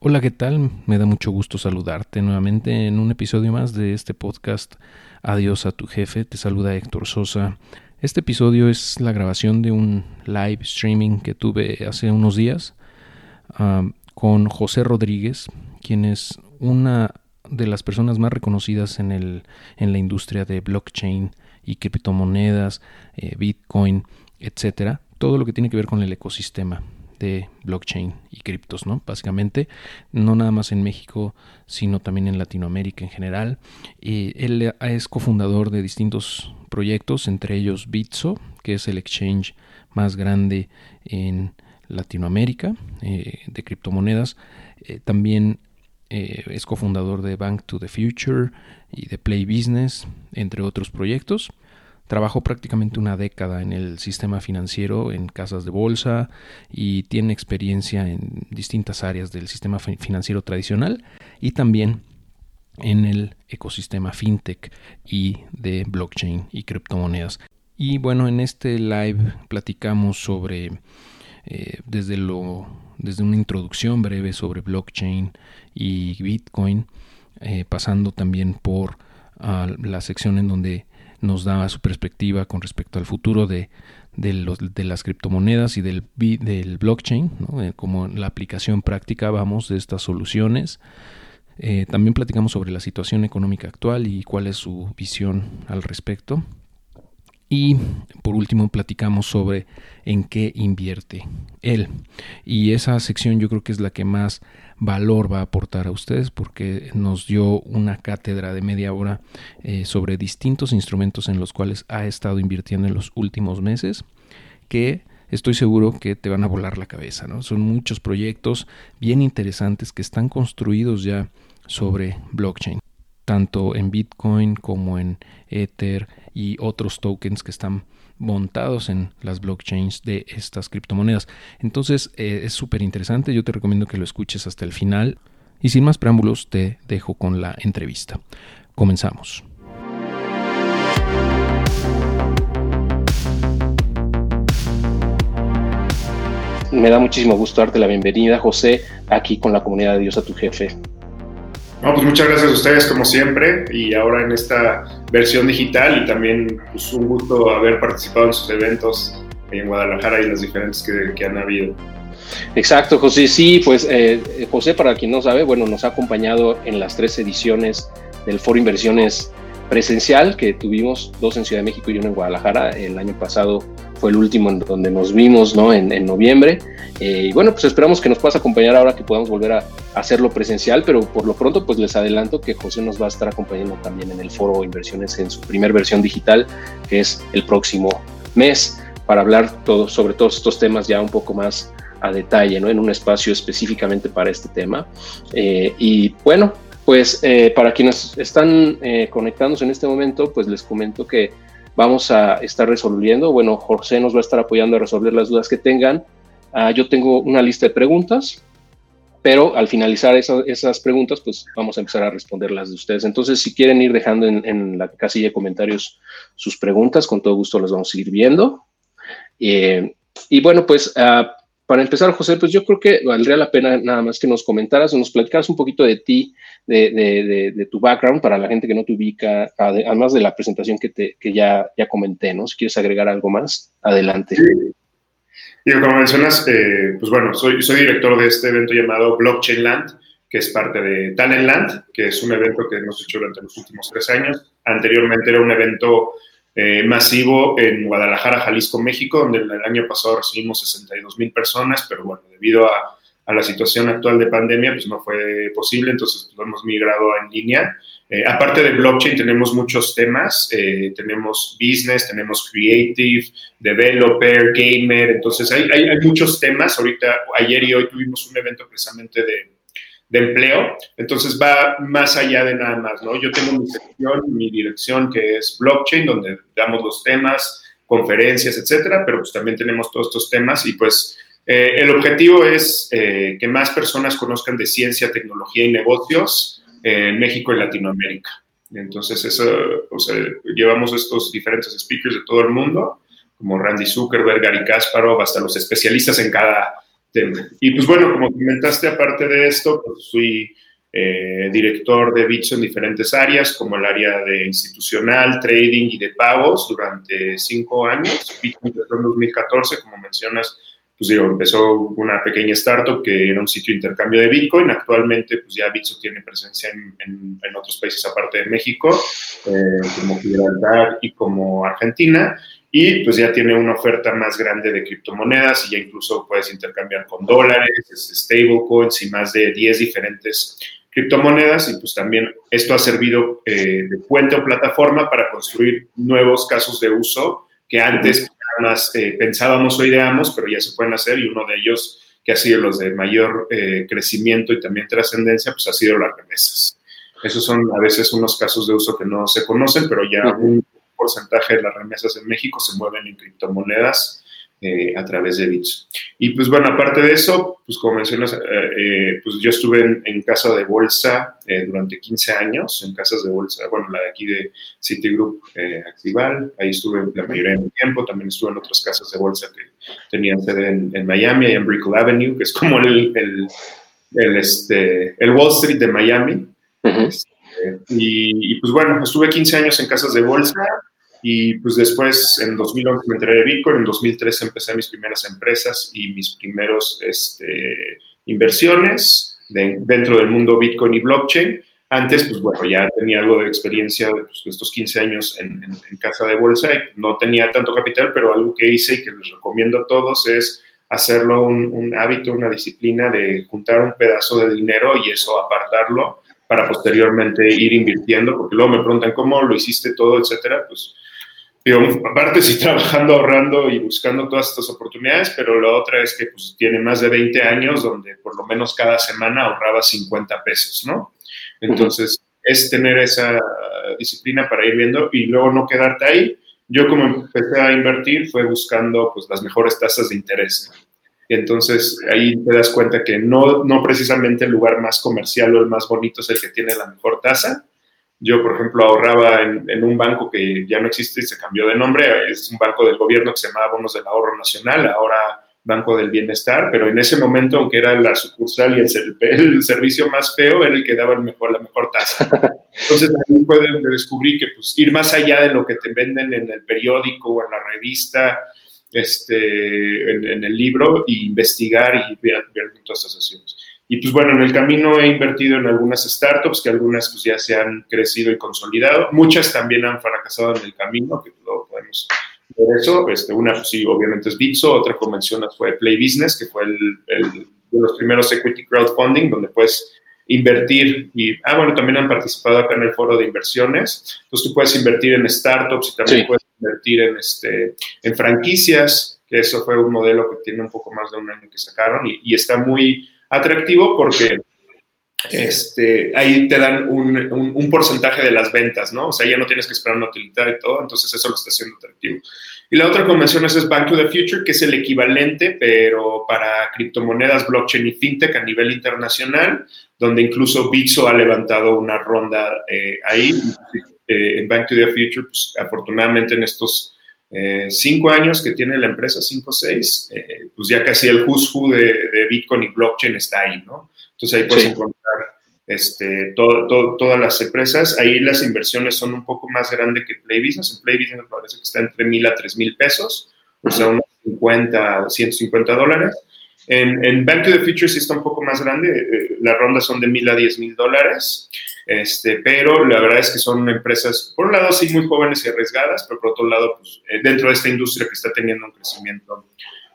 Hola, ¿qué tal? Me da mucho gusto saludarte nuevamente en un episodio más de este podcast Adiós a tu jefe. Te saluda Héctor Sosa. Este episodio es la grabación de un live streaming que tuve hace unos días ah, con José Rodríguez, quien es una de las personas más reconocidas en, el, en la industria de blockchain y criptomonedas, eh, Bitcoin, etcétera. Todo lo que tiene que ver con el ecosistema de blockchain y criptos, ¿no? Básicamente, no nada más en México, sino también en Latinoamérica en general. Y él es cofundador de distintos proyectos, entre ellos Bitso, que es el exchange más grande en Latinoamérica eh, de criptomonedas. Eh, también eh, es cofundador de Bank to the Future y de Play Business, entre otros proyectos. Trabajó prácticamente una década en el sistema financiero, en casas de bolsa y tiene experiencia en distintas áreas del sistema financiero tradicional y también en el ecosistema fintech y de blockchain y criptomonedas. Y bueno, en este live platicamos sobre eh, desde lo desde una introducción breve sobre blockchain y Bitcoin, eh, pasando también por ah, la sección en donde nos da su perspectiva con respecto al futuro de, de, las criptomonedas y del, del blockchain, eh, como la aplicación práctica vamos de estas soluciones. Eh, también platicamos sobre la situación económica actual y cuál es su visión al respecto. Y por último platicamos sobre en qué invierte él. Y esa sección yo creo que es la que más valor va a aportar a ustedes porque nos dio una cátedra de media hora eh, sobre distintos instrumentos en los cuales ha estado invirtiendo en los últimos meses que estoy seguro que te van a volar la cabeza. ¿no? Son muchos proyectos bien interesantes que están construidos ya sobre blockchain tanto en Bitcoin como en Ether y otros tokens que están montados en las blockchains de estas criptomonedas. Entonces eh, es súper interesante, yo te recomiendo que lo escuches hasta el final y sin más preámbulos te dejo con la entrevista. Comenzamos. Me da muchísimo gusto darte la bienvenida, José, aquí con la comunidad de Dios a tu jefe. No, pues muchas gracias a ustedes como siempre y ahora en esta versión digital y también pues, un gusto haber participado en sus eventos en Guadalajara y las diferentes que, han habido. Exacto, José. Sí, pues eh, José, para quien no sabe, bueno, nos ha acompañado en las tres ediciones del Foro Inversiones presencial que tuvimos, dos en Ciudad de México y uno en Guadalajara. El año pasado fue el último en donde nos vimos, ¿no? En, en noviembre. Eh, y bueno, pues esperamos que nos puedas acompañar ahora que podamos volver a, hacerlo presencial, pero por lo pronto pues les adelanto que José nos va a estar acompañando también en el foro Inversiones en su primer versión digital, que es el próximo mes, para hablar todo, sobre todos estos temas ya un poco más a detalle, ¿no? En un espacio específicamente para este tema. Eh, y bueno, pues eh, para quienes están eh, conectándose en este momento, pues les comento que vamos a estar resolviendo, bueno, José nos va a estar apoyando a resolver las dudas que tengan. Ah, yo tengo una lista de preguntas, pero al finalizar esas preguntas, pues vamos a empezar a responderlas de ustedes. Entonces, si quieren ir dejando en, la casilla de comentarios sus preguntas, con todo gusto las vamos a ir viendo. Eh, y bueno, pues ah, para empezar, José, pues yo creo que valdría la pena nada más que nos comentaras o nos platicaras un poquito de ti, de, tu background para la gente que no te ubica, además de la presentación que, ya, ya comenté, ¿no? Si quieres agregar algo más, adelante. Como mencionas, eh, pues bueno, soy, soy director de este evento llamado Blockchain Land, que es parte de Talent Land, que es un evento que hemos hecho durante los últimos tres años. Anteriormente era un evento eh, masivo en Guadalajara, Jalisco, México, donde el año pasado recibimos 62 mil personas, pero bueno, debido a, a, la situación actual de pandemia, pues no fue posible, entonces pues, lo hemos migrado en línea. Eh, aparte de blockchain, tenemos muchos temas, eh, tenemos business, tenemos creative, developer, gamer, entonces hay, muchos temas. Ahorita, ayer y hoy tuvimos un evento precisamente de de empleo. Entonces va más allá de nada más, ¿no? Yo tengo mi sección, mi dirección que es blockchain, donde damos los temas, conferencias, etcétera, pero pues también tenemos todos estos temas y pues eh, el objetivo es que más personas conozcan de ciencia, tecnología y negocios en México y Latinoamérica. Entonces, eso, o sea, llevamos estos diferentes speakers de todo el mundo, como Randy Zuckerberg, Gary Kasparov, hasta los especialistas en cada tema. Y pues bueno, como comentaste, aparte de esto, pues fui eh, director de Bitso en diferentes áreas, como el área de institucional, trading y de pagos durante cinco años. Empezó en 2014, como mencionas, pues digo, empezó una pequeña startup que era un sitio de intercambio de Bitcoin. Actualmente, pues ya Bitso tiene presencia en, en, otros países aparte de México, eh, como Gibraltar y como Argentina. Y pues ya tiene una oferta más grande de criptomonedas y ya incluso puedes intercambiar con dólares, stablecoins y más de 10 diferentes criptomonedas y pues también esto ha servido eh, de puente o plataforma para construir nuevos casos de uso que antes más eh, pensábamos o ideamos, pero ya se pueden hacer y uno de ellos que ha sido los de mayor eh, crecimiento y también trascendencia, pues ha sido las remesas. Esos son a veces unos casos de uso que no se conocen, pero ya un porcentaje de las remesas en México se mueven en criptomonedas eh, a través de Bits. Y pues bueno, aparte de eso, pues como mencionas, eh, eh, pues yo estuve en, casa de bolsa durante 15 años, en casas de bolsa, bueno, la de aquí de Citigroup Actival, ahí estuve la mayoría de mi tiempo, también estuve en otras casas de bolsa que tenían sede en, Miami, y en Brickell Avenue, que es como el, el, este, el Wall Street de Miami. Este, y, y, pues bueno, estuve 15 años en casas de bolsa, y pues después, en 2011 me enteré de Bitcoin, en 2013 empecé mis primeras empresas y mis primeros este, inversiones dentro del mundo Bitcoin y blockchain. Antes, pues bueno, ya tenía algo de experiencia de, pues, estos 15 años en, casa de bolsa y no tenía tanto capital, pero algo que hice y que les recomiendo a todos es hacerlo un, un hábito, una disciplina de juntar un pedazo de dinero y eso apartarlo para posteriormente ir invirtiendo, porque luego me preguntan cómo lo hiciste todo, etcétera, pues aparte sí trabajando, ahorrando y buscando todas estas oportunidades, pero la otra es que pues, tiene más de 20 años donde por lo menos cada semana ahorraba 50 pesos, ¿no? Entonces, es tener esa disciplina para ir viendo y luego no quedarte ahí. Yo como empecé a invertir fue buscando pues, las mejores tasas de interés. Y entonces ahí te das cuenta que no, no precisamente el lugar más comercial o el más bonito es el que tiene la mejor tasa, yo, por ejemplo, ahorraba en, un banco que ya no existe y se cambió de nombre. Es un banco del gobierno que se llamaba Bonos del Ahorro Nacional, ahora Banco del Bienestar, pero en ese momento, aunque era la sucursal y el, servicio más feo, era el que daba el mejor, la mejor tasa. Entonces, ahí pueden descubrir que pues, ir más allá de lo que te venden en el periódico o en la revista, este, en, el libro, e investigar y ver, ver todas estas sesiones. Y pues bueno, en el camino he invertido en algunas startups que algunas pues ya se han crecido y consolidado. Muchas también han fracasado en el camino, que luego podemos ver eso. Este, una pues sí, obviamente es Bitso, otra como mencionas fue Play Business, que fue el, de los primeros equity crowdfunding, donde puedes invertir y, ah, bueno, también han participado acá en el foro de inversiones. Entonces tú puedes invertir en startups y también puedes invertir en, este, en franquicias, que eso fue un modelo que tiene un poco más de un año que sacaron y, y está muy atractivo porque este, ahí te dan un, un, porcentaje de las ventas, ¿no? O sea, ya no tienes que esperar una utilidad y todo, entonces eso lo está haciendo atractivo. Y la otra convención es Bank to the Future, que es el equivalente, pero para criptomonedas, blockchain y fintech a nivel internacional, donde incluso Bitso ha levantado una ronda eh, ahí. Eh, en Bank to the Future, pues, afortunadamente en estos eh, cinco años que tiene la empresa, cinco o seis, eh, pues ya casi el who's who de, Bitcoin y blockchain está ahí, ¿no? Entonces ahí puedes encontrar este, todas las empresas. Ahí las inversiones son un poco más grandes que Play Business. En Play Business me parece que está entre mil a tres mil pesos, o sea, unos 50, 150 dólares. En, en Bank to the Future sí está un poco más grande, eh, las rondas son de mil a diez mil dólares. Este, pero la verdad es que son empresas, por un lado, sí muy jóvenes y arriesgadas, pero por otro lado, pues, eh, dentro de esta industria que está teniendo un crecimiento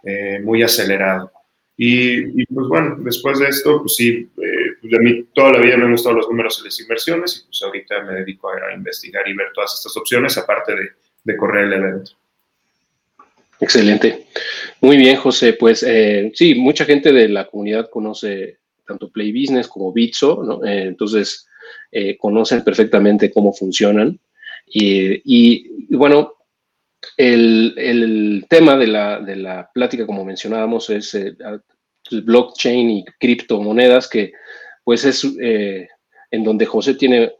eh, muy acelerado. Y, pues bueno, después de esto, pues sí, eh, pues a mí toda la vida me han gustado los números y las inversiones y pues ahorita me dedico a, investigar y ver todas estas opciones, aparte de, de correr el evento. Excelente. Muy bien, José. Pues sí, mucha gente de la comunidad conoce tanto Play Business como Bitso, ¿no? entonces, eh, conocen perfectamente cómo funcionan. Y, bueno, el, tema de la, de la, plática, como mencionábamos, es el, eh, blockchain y criptomonedas, que pues es eh, en donde José tiene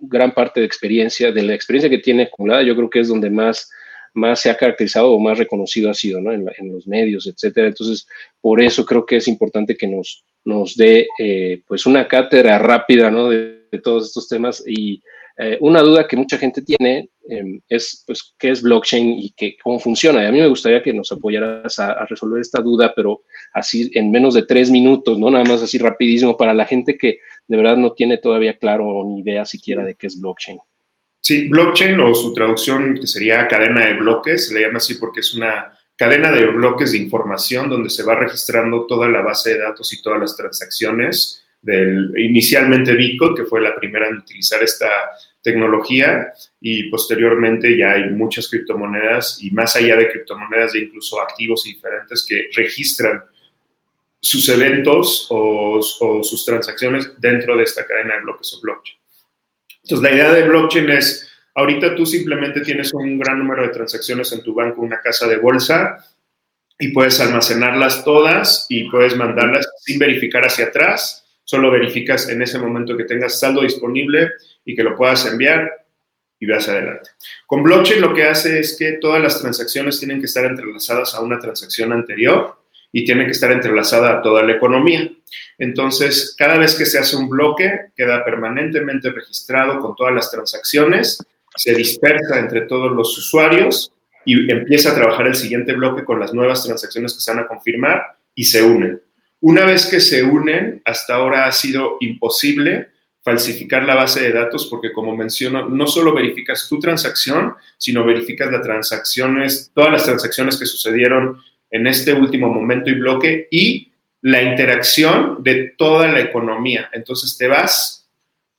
gran parte de experiencia, de la experiencia que tiene acumulada, yo creo que es donde más más se ha caracterizado o más reconocido ha sido, ¿no? En, los medios, etcétera. Entonces, por eso creo que es importante que nos, nos dé, eh, pues, una cátedra rápida, ¿no? De, todos estos temas y eh, una duda que mucha gente tiene em, es, pues, qué es blockchain y qué, cómo funciona. Y a mí me gustaría que nos apoyaras a, resolver esta duda, pero así en menos de tres minutos, ¿no? Nada más así rapidísimo para la gente que de verdad no tiene todavía claro ni idea siquiera de qué es blockchain. Sí, blockchain o su traducción que sería cadena de bloques, se le llama así porque es una cadena de bloques de información donde se va registrando toda la base de datos y todas las transacciones del inicialmente Bitcoin, que fue la primera en utilizar esta tecnología, y posteriormente ya hay muchas criptomonedas y más allá de criptomonedas, ya incluso activos diferentes que registran sus eventos o, o sus transacciones dentro de esta cadena de bloques o blockchain. Entonces, la idea de blockchain es, ahorita tú simplemente tienes un gran número de transacciones en tu banco, una casa de bolsa, y puedes almacenarlas todas y puedes mandarlas sin verificar hacia atrás. Solo verificas en ese momento que tengas saldo disponible y que lo puedas enviar y vas adelante. Con blockchain lo que hace es que todas las transacciones tienen que estar entrelazadas a una transacción anterior y tiene que estar entrelazada a toda la economía. Entonces, cada vez que se hace un bloque, queda permanentemente registrado con todas las transacciones, se dispersa entre todos los usuarios y empieza a trabajar el siguiente bloque con las nuevas transacciones que se van a confirmar y se unen. Una vez que se unen, hasta ahora ha sido imposible falsificar la base de datos porque, como menciono, no solo verificas tu transacción, sino verificas las transacciones, todas las transacciones que sucedieron en este último momento y bloque y la interacción de toda la economía. Entonces te vas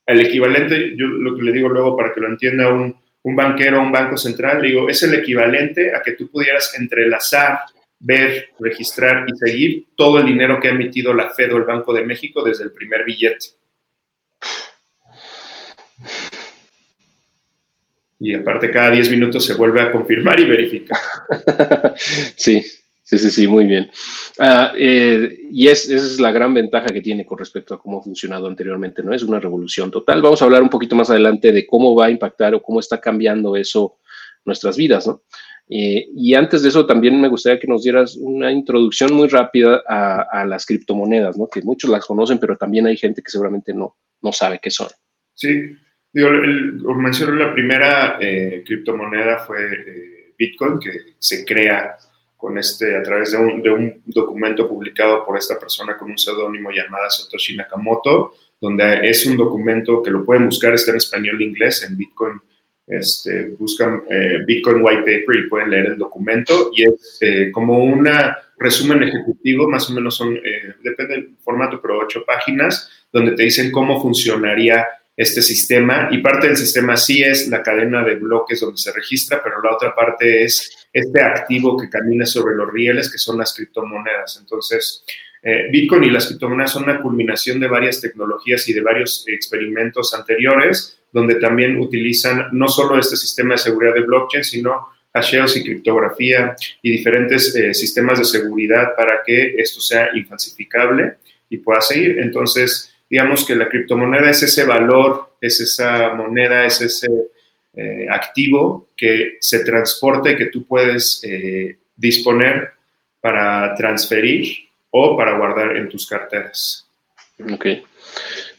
al equivalente, yo lo que le digo luego para que lo entienda un, un banquero, un banco central, digo, es el equivalente a que tú pudieras entrelazar, ver, registrar y seguir todo el dinero que ha emitido la Fed o el Banco de México desde el primer billete. Y aparte cada 10 minutos se vuelve a confirmar y verificar. sí, Sí, sí, sí, muy bien. Ah, eh, y es, esa es la gran ventaja que tiene con respecto a cómo ha funcionado anteriormente, ¿no? Es una revolución total. Vamos a hablar un poquito más adelante de cómo va a impactar o cómo está cambiando eso nuestras vidas, ¿no? Eh, y antes de eso, también me gustaría que nos dieras una introducción muy rápida a, las criptomonedas, ¿no? Que muchos las conocen, pero también hay gente que seguramente no, no sabe qué son. Sí, digo, el, mencioné la primera eh, criptomoneda fue Bitcoin, que se crea con este, a través de un, de un documento publicado por esta persona con un seudónimo llamada Satoshi Nakamoto, donde es un documento que lo pueden buscar, está en español e inglés, en Bitcoin, este, buscan eh, Bitcoin White Paper y pueden leer el documento, y es eh, como un resumen ejecutivo, más o menos son, eh, depende del formato, pero ocho páginas, donde te dicen cómo funcionaría este sistema y parte del sistema sí es la cadena de bloques donde se registra, pero la otra parte es este activo que camina sobre los rieles, que son las criptomonedas. Entonces, eh, Bitcoin y las criptomonedas son una culminación de varias tecnologías y de varios experimentos anteriores, donde también utilizan no solo este sistema de seguridad de blockchain, sino hasheos y criptografía y diferentes eh, sistemas de seguridad para que esto sea infalsificable y pueda seguir. Entonces, digamos que la criptomoneda es ese valor, es esa moneda, es ese eh, activo que se transporta y que tú puedes eh, disponer para transferir o para guardar en tus carteras. Ok,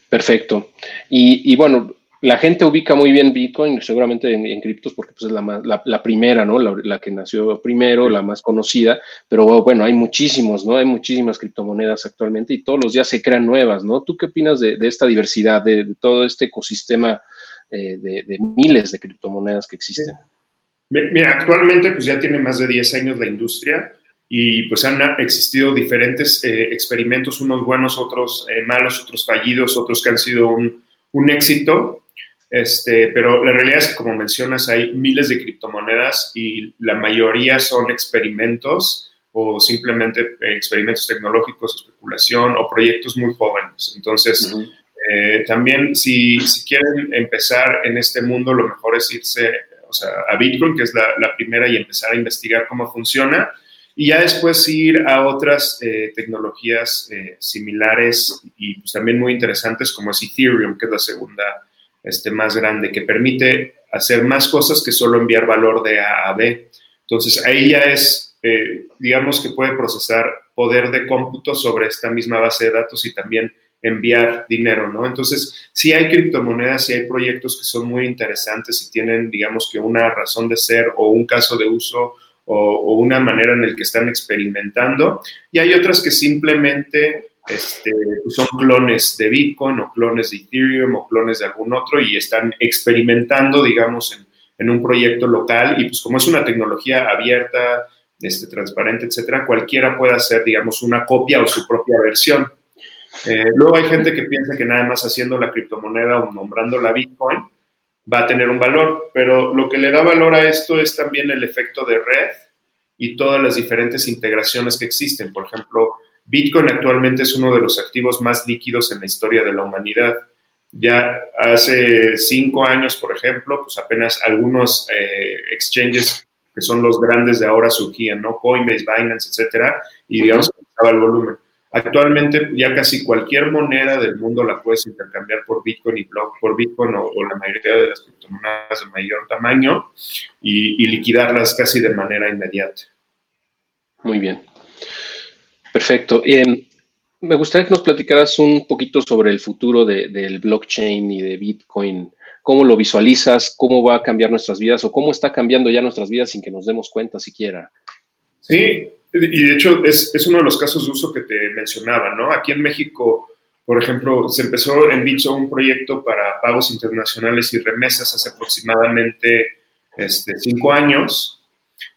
perfecto. Y, y bueno, la gente ubica muy bien Bitcoin, seguramente en, criptos, porque pues, es la, la, primera, ¿no? La, que nació primero, la más conocida, pero bueno, hay muchísimos, ¿no? Hay muchísimas criptomonedas actualmente y todos los días se crean nuevas, ¿no? ¿Tú qué opinas de, esta diversidad, de, todo este ecosistema eh, de, miles de criptomonedas que existen? Mira, actualmente pues ya tiene más de 10 años la industria y pues han existido diferentes eh, experimentos, unos buenos, otros eh, malos, otros fallidos, otros que han sido un éxito este, pero la realidad es que, como mencionas, hay miles de criptomonedas y la mayoría son experimentos o simplemente eh, experimentos tecnológicos, especulación o proyectos muy jóvenes. Entonces, eh, también si, si, quieren empezar en este mundo, lo mejor es irse o sea, a Bitcoin, que es la, la, primera, y empezar a investigar cómo funciona. Y ya después ir a otras eh, tecnologías similares y pues, también muy interesantes como es Ethereum, que es la segunda este, más grande, que permite hacer más cosas que solo enviar valor de A a B. Entonces ahí ya es, eh, digamos que puede procesar poder de cómputo sobre esta misma base de datos y también enviar dinero, ¿no? Entonces, sí hay criptomonedas, sí hay proyectos que son muy interesantes y tienen, digamos que una razón de ser o un caso de uso o, una manera en la que están experimentando. Y hay otras que simplemente este, pues son clones de Bitcoin o clones de Ethereum o clones de algún otro y están experimentando, digamos, en, un proyecto local. Y pues como es una tecnología abierta, este, transparente, etcétera, cualquiera puede hacer, digamos, una copia o su propia versión. Eh, luego hay gente que piensa que nada más haciendo la criptomoneda o nombrando la Bitcoin va a tener un valor, pero lo que le da valor a esto es también el efecto de red y todas las diferentes integraciones que existen. Por ejemplo, Bitcoin actualmente es uno de los activos más líquidos en la historia de la humanidad. Ya hace cinco años, por ejemplo, pues apenas algunos eh, exchanges que son los grandes de ahora surgían, ¿no? Coinbase, Binance, etcétera, y digamos que estaba el volumen. Actualmente ya casi cualquier moneda del mundo la puedes intercambiar por Bitcoin y block por Bitcoin o, la mayoría de las criptomonedas de mayor tamaño y, liquidarlas casi de manera inmediata. Muy bien. Perfecto. Eh, me gustaría que nos platicaras un poquito sobre el futuro del blockchain y de Bitcoin. ¿Cómo lo visualizas? ¿Cómo va a cambiar nuestras vidas? ¿O cómo está cambiando ya nuestras vidas sin que nos demos cuenta siquiera? Sí, y de hecho es, es, uno de los casos de uso que te mencionaba, ¿no? Aquí en México, por ejemplo, se empezó en Bitso un proyecto para pagos internacionales y remesas hace aproximadamente este, cinco años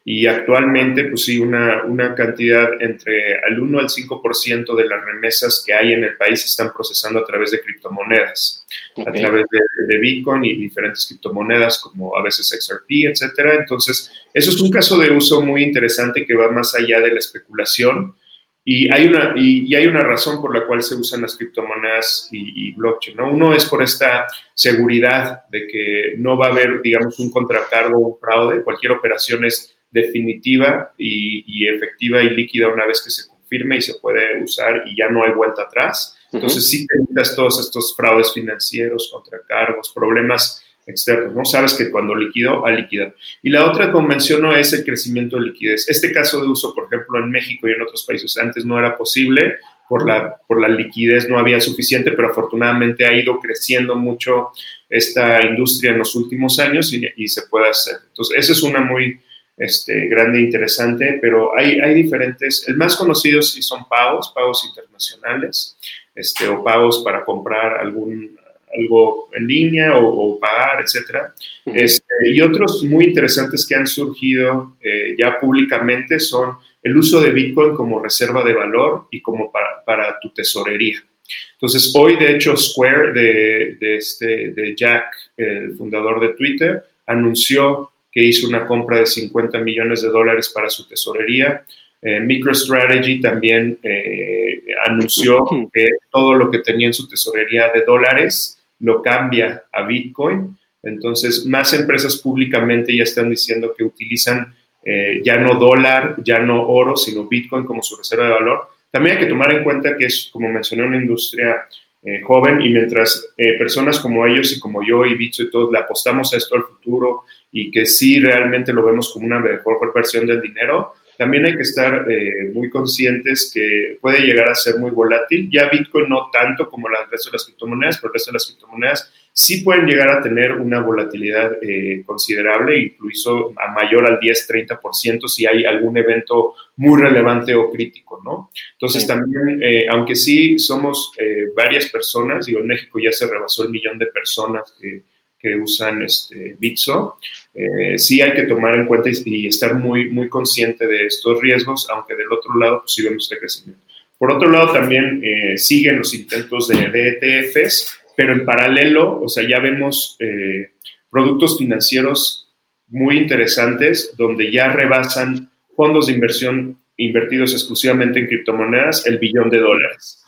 y actualmente, pues sí, una, una cantidad entre al 1 al 5% de las remesas que hay en el país se están procesando a través de criptomonedas, a través de, de, Bitcoin y diferentes criptomonedas como a veces XRP, etcétera. Entonces, eso es un caso de uso muy interesante que va más allá de la especulación. Y hay, una, y, hay una razón por la cual se usan las criptomonedas y, y, blockchain. ¿no? Uno es por esta seguridad de que no va a haber, digamos, un contracargo o un fraude. Cualquier operación es definitiva y, efectiva y líquida una vez que se confirme y se puede usar y ya no hay vuelta atrás. Entonces, sí te evitas todos estos fraudes financieros, contracargos, problemas externos, ¿no? Sabes que cuando liquido, ha liquidado. Y la otra, como menciono, es el crecimiento de liquidez. Este caso de uso, por ejemplo, en México y en otros países antes no era posible, por la, por la liquidez no había suficiente, pero afortunadamente ha ido creciendo mucho esta industria en los últimos años y, y se puede hacer. Entonces, esa es una muy, este, grande e interesante, pero hay, hay diferentes, el más conocido sí son pagos, pagos internacionales, este, o pagos para comprar algún, algo en línea o, pagar, etcétera. Este, y otros muy interesantes que han surgido eh, ya públicamente son el uso de Bitcoin como reserva de valor y como para, para tu tesorería. Entonces, hoy, de hecho, Square de, de, este, de Jack, el fundador de Twitter, anunció que hizo una compra de 50 millones de dólares para su tesorería. Eh, MicroStrategy también eh, anunció que todo lo que tenía en su tesorería de dólares lo cambia a Bitcoin. Entonces, más empresas públicamente ya están diciendo que utilizan eh, ya no dólar, ya no oro, sino Bitcoin como su reserva de valor. También hay que tomar en cuenta que es, como mencioné, una industria joven y mientras personas como ellos y como yo y Bitso y todos le apostamos a esto al futuro y que sí realmente lo vemos como una mejor versión del dinero, también hay que estar eh, muy conscientes que puede llegar a ser muy volátil. Ya Bitcoin no tanto como el resto de las criptomonedas, pero el resto de las criptomonedas sí pueden llegar a tener una volatilidad eh, considerable, incluso a mayor al 10-30% si hay algún evento muy relevante o crítico, ¿no? Entonces también, eh, aunque sí somos varias personas, digo, en México ya se rebasó el millón de personas que que usan este, Bitso, eh, sí hay que tomar en cuenta y, estar muy, muy consciente de estos riesgos, aunque del otro lado pues, sí vemos este crecimiento. Por otro lado, también eh, siguen los intentos de, ETFs, pero en paralelo, o sea, ya vemos eh, productos financieros muy interesantes donde ya rebasan fondos de inversión invertidos exclusivamente en criptomonedas el billón de dólares.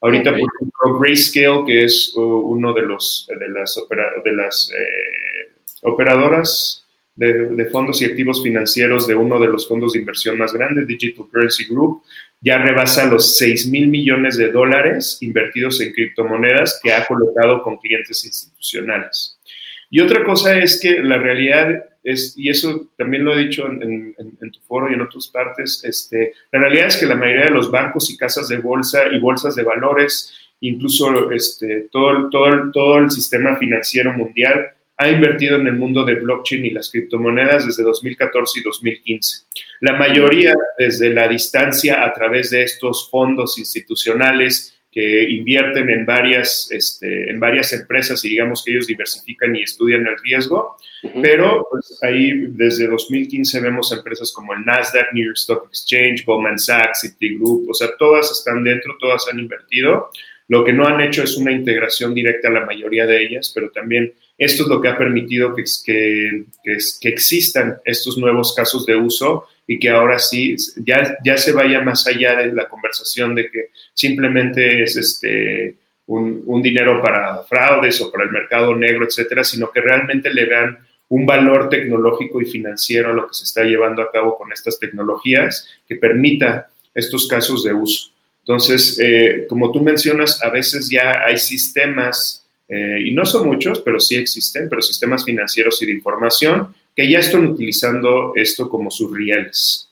Ahorita, por ejemplo, Grayscale, que es uh, uno de, los, de las, de las eh, operadoras de, fondos y activos financieros de uno de los fondos de inversión más grandes, Digital Currency Group, ya rebasa los 6 mil millones de dólares invertidos en criptomonedas que ha colocado con clientes institucionales. Y otra cosa es que la realidad es, y eso también lo he dicho en, tu foro y en otras partes, este, la realidad es que la mayoría de los bancos y casas de bolsa y bolsas de valores, incluso este, todo, todo, todo el sistema financiero mundial, ha invertido en el mundo de blockchain y las criptomonedas desde 2014 y 2015. La mayoría desde la distancia a través de estos fondos institucionales que invierten en varias, este, en varias empresas y digamos que ellos diversifican y estudian el riesgo, pero pues, ahí desde 2015 vemos empresas como el Nasdaq, New York Stock Exchange, Goldman Sachs, Citigroup, o sea, todas están dentro, todas han invertido. Lo que no han hecho es una integración directa a la mayoría de ellas, pero también esto es lo que ha permitido que, que, que, que existan estos nuevos casos de uso y que ahora sí ya, ya se vaya más allá de la conversación de que simplemente es este, un, un, dinero para fraudes o para el mercado negro, etcétera, sino que realmente le dan un valor tecnológico y financiero a lo que se está llevando a cabo con estas tecnologías que permita estos casos de uso. Entonces, eh, como tú mencionas, a veces ya hay sistemas, eh, y no son muchos, pero sí existen, pero sistemas financieros y de información que ya están utilizando esto como sus rieles.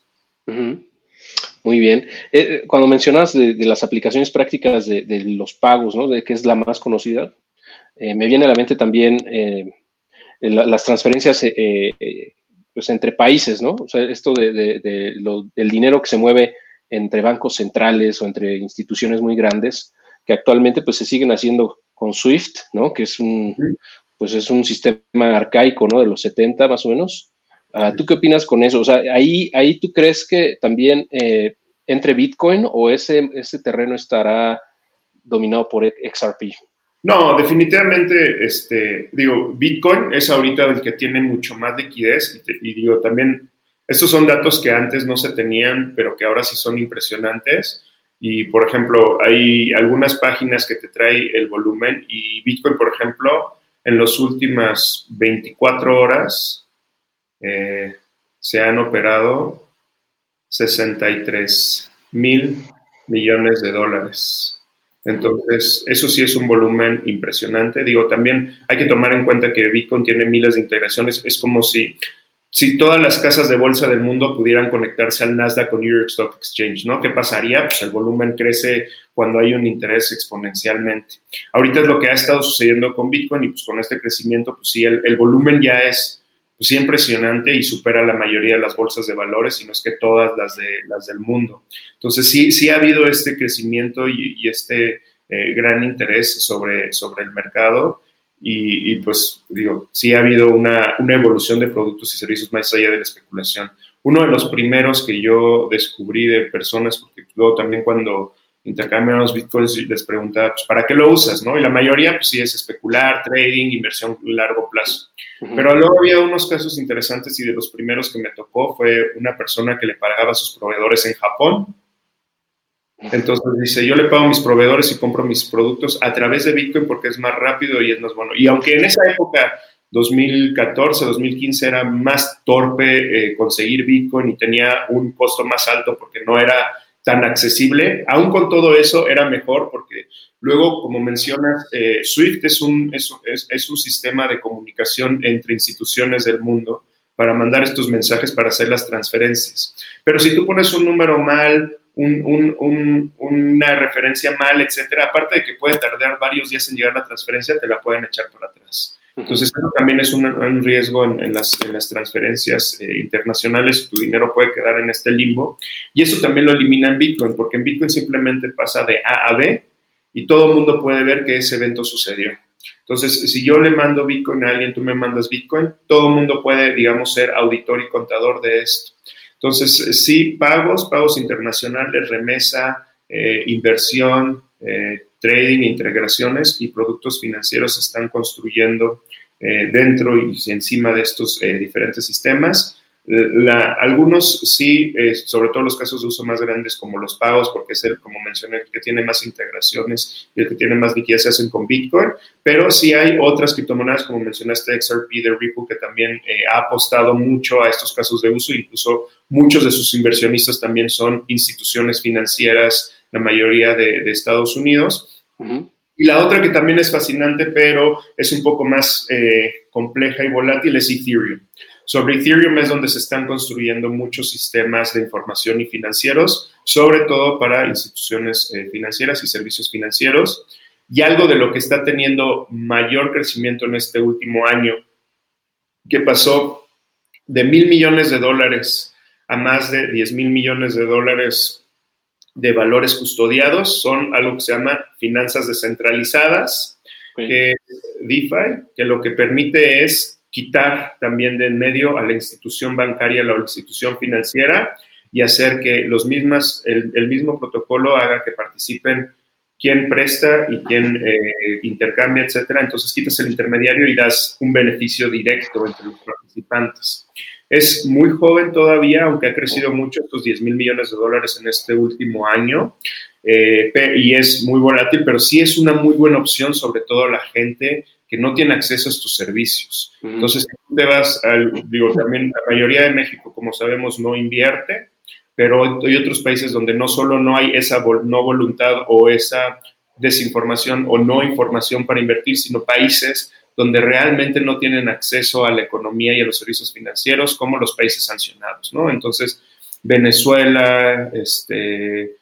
Muy bien. Eh, eh, cuando mencionas de, las aplicaciones prácticas de, los pagos, ¿no? De que es la más conocida, me viene a la mente también las transferencias pues entre países, ¿no? O sea, esto de, del dinero que se mueve entre bancos centrales o entre instituciones muy grandes, que actualmente pues se siguen haciendo con SWIFT, ¿no? Que es un, pues es un sistema arcaico, ¿no? De los 70 más o menos. Ah, ¿Tú qué opinas con eso? O sea, ahí, ahí tú crees que también eh, entre Bitcoin o ese, ese terreno estará dominado por XRP? No, definitivamente, este, digo, Bitcoin es ahorita el que tiene mucho más liquidez y, y, digo, también, estos son datos que antes no se tenían, pero que ahora sí son impresionantes. Y, por ejemplo, hay algunas páginas que te trae el volumen y Bitcoin, por ejemplo, en las últimas 24 horas eh, se han operado 63 mil millones de dólares. Entonces, eso sí es un volumen impresionante. Digo, también hay que tomar en cuenta que Bitcoin tiene miles de integraciones. Es como si si todas las casas de bolsa del mundo pudieran conectarse al Nasdaq con New York Stock Exchange, ¿no? ¿Qué pasaría? Pues el volumen crece cuando hay un interés exponencialmente. Ahorita es lo que ha estado sucediendo con Bitcoin y pues con este crecimiento, pues sí, el, volumen ya es pues, impresionante y supera la mayoría de las bolsas de valores, si no es que todas las, de, las del mundo. Entonces sí, sí ha habido este crecimiento y, este eh, gran interés sobre, sobre el mercado. Y, pues digo, sí ha habido una, una, evolución de productos y servicios más allá de la especulación. Uno de los primeros que yo descubrí de personas, porque luego también cuando intercambiamos bitcoins les preguntaba, pues, ¿para qué lo usas? ¿no? Y la mayoría, pues sí, es especular, trading, inversión a largo plazo. Pero luego había unos casos interesantes y de los primeros que me tocó fue una persona que le pagaba a sus proveedores en Japón entonces dice, yo le pago a mis proveedores y compro mis productos a través de Bitcoin porque es más rápido y es más bueno. Y aunque en esa época, 2014, 2015, era más torpe eh, conseguir Bitcoin y tenía un costo más alto porque no era tan accesible, aún con todo eso era mejor porque luego, como mencionas, eh, SWIFT es un, es, es un sistema de comunicación entre instituciones del mundo para mandar estos mensajes para hacer las transferencias. Pero si tú pones un número mal una referencia mal, etcétera, aparte de que puede tardar varios días en llegar la transferencia, te la pueden echar por atrás. Entonces, eso también es un, riesgo en, las, transferencias eh, internacionales. Tu dinero puede quedar en este limbo. Y eso también lo elimina en Bitcoin, porque en Bitcoin simplemente pasa de A a B y todo el mundo puede ver que ese evento sucedió. Entonces, si yo le mando Bitcoin a alguien, tú me mandas Bitcoin, todo el mundo puede, digamos, ser auditor y contador de esto. Entonces, sí, pagos, pagos internacionales, remesa, eh, inversión, eh, trading, integraciones y productos financieros se están construyendo eh, dentro y encima de estos diferentes sistemas. La, algunos sí, eh, sobre todo los casos de uso más grandes como los pagos, porque es el, como mencioné, el que tiene más integraciones y el que tiene más liquidez se hacen con Bitcoin, pero sí hay otras criptomonedas, como mencionaste XRP de Ripple, que también eh, ha apostado mucho a estos casos de uso, incluso muchos de sus inversionistas también son instituciones financieras, la mayoría de, Estados Unidos. Y la otra que también es fascinante, pero es un poco más eh, compleja y volátil, es Ethereum. Sobre Ethereum es donde se están construyendo muchos sistemas de información y financieros, sobre todo para instituciones eh, financieras y servicios financieros. Y algo de lo que está teniendo mayor crecimiento en este último año, que pasó de mil millones de dólares a más de 10 mil millones de dólares de valores custodiados, son algo que se llama finanzas descentralizadas, que DeFi, que lo que permite es quitar también de en medio a la institución bancaria, a la institución financiera y hacer que los mismas, el, mismo protocolo haga que participen quien presta y quien eh, intercambia, etcétera. Entonces quitas el intermediario y das un beneficio directo entre los participantes. Es muy joven todavía, aunque ha crecido mucho, estos 10 mil millones de dólares en este último año, eh, y es muy volátil, pero sí es una muy buena opción, sobre todo la gente que no tiene acceso a estos servicios. Entonces, te vas al, digo, también la mayoría de México, como sabemos, no invierte, pero hay otros países donde no solo no hay esa no voluntad o esa desinformación o no información para invertir, sino países donde realmente no tienen acceso a la economía y a los servicios financieros, como los países sancionados, ¿no? Entonces, Venezuela, este,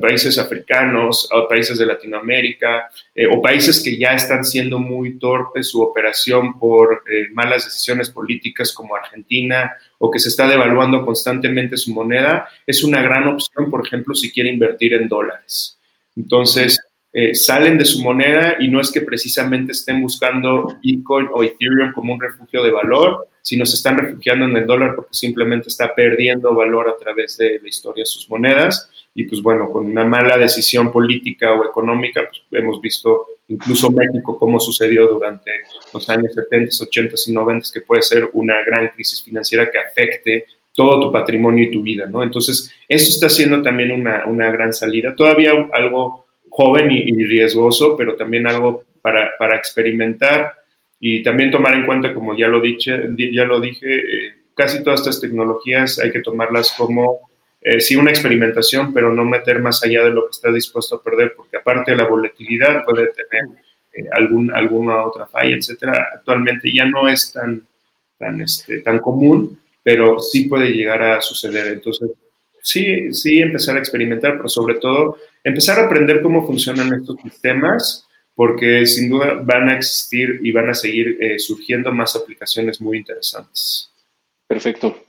países africanos, países de Latinoamérica, eh, o países que ya están siendo muy torpes su operación por eh, malas decisiones políticas como Argentina, o que se está devaluando constantemente su moneda, es una gran opción, por ejemplo, si quiere invertir en dólares. Entonces, eh, salen de su moneda y no es que precisamente estén buscando Bitcoin o Ethereum como un refugio de valor, sino se están refugiando en el dólar porque simplemente está perdiendo valor a través de la historia de sus monedas. Y pues bueno, con una mala decisión política o económica, pues hemos visto incluso México cómo sucedió durante los años 70, 80 y 90, que puede ser una gran crisis financiera que afecte todo tu patrimonio y tu vida, ¿no? Entonces, eso está siendo también una, una gran salida. Todavía algo joven y, riesgoso, pero también algo para, para, experimentar y también tomar en cuenta, como ya lo, dije, ya lo dije, eh, casi todas estas tecnologías hay que tomarlas como, eh, sí, una experimentación, pero no meter más allá de lo que está dispuesto a perder, porque aparte de la volatilidad puede tener eh, algún, alguna otra falla, etcétera. Actualmente ya no es tan, tan, este, tan común, pero sí puede llegar a suceder. Entonces, sí, sí empezar a experimentar, pero sobre todo empezar a aprender cómo funcionan estos sistemas, porque sin duda van a existir y van a seguir eh, surgiendo más aplicaciones muy interesantes. Perfecto.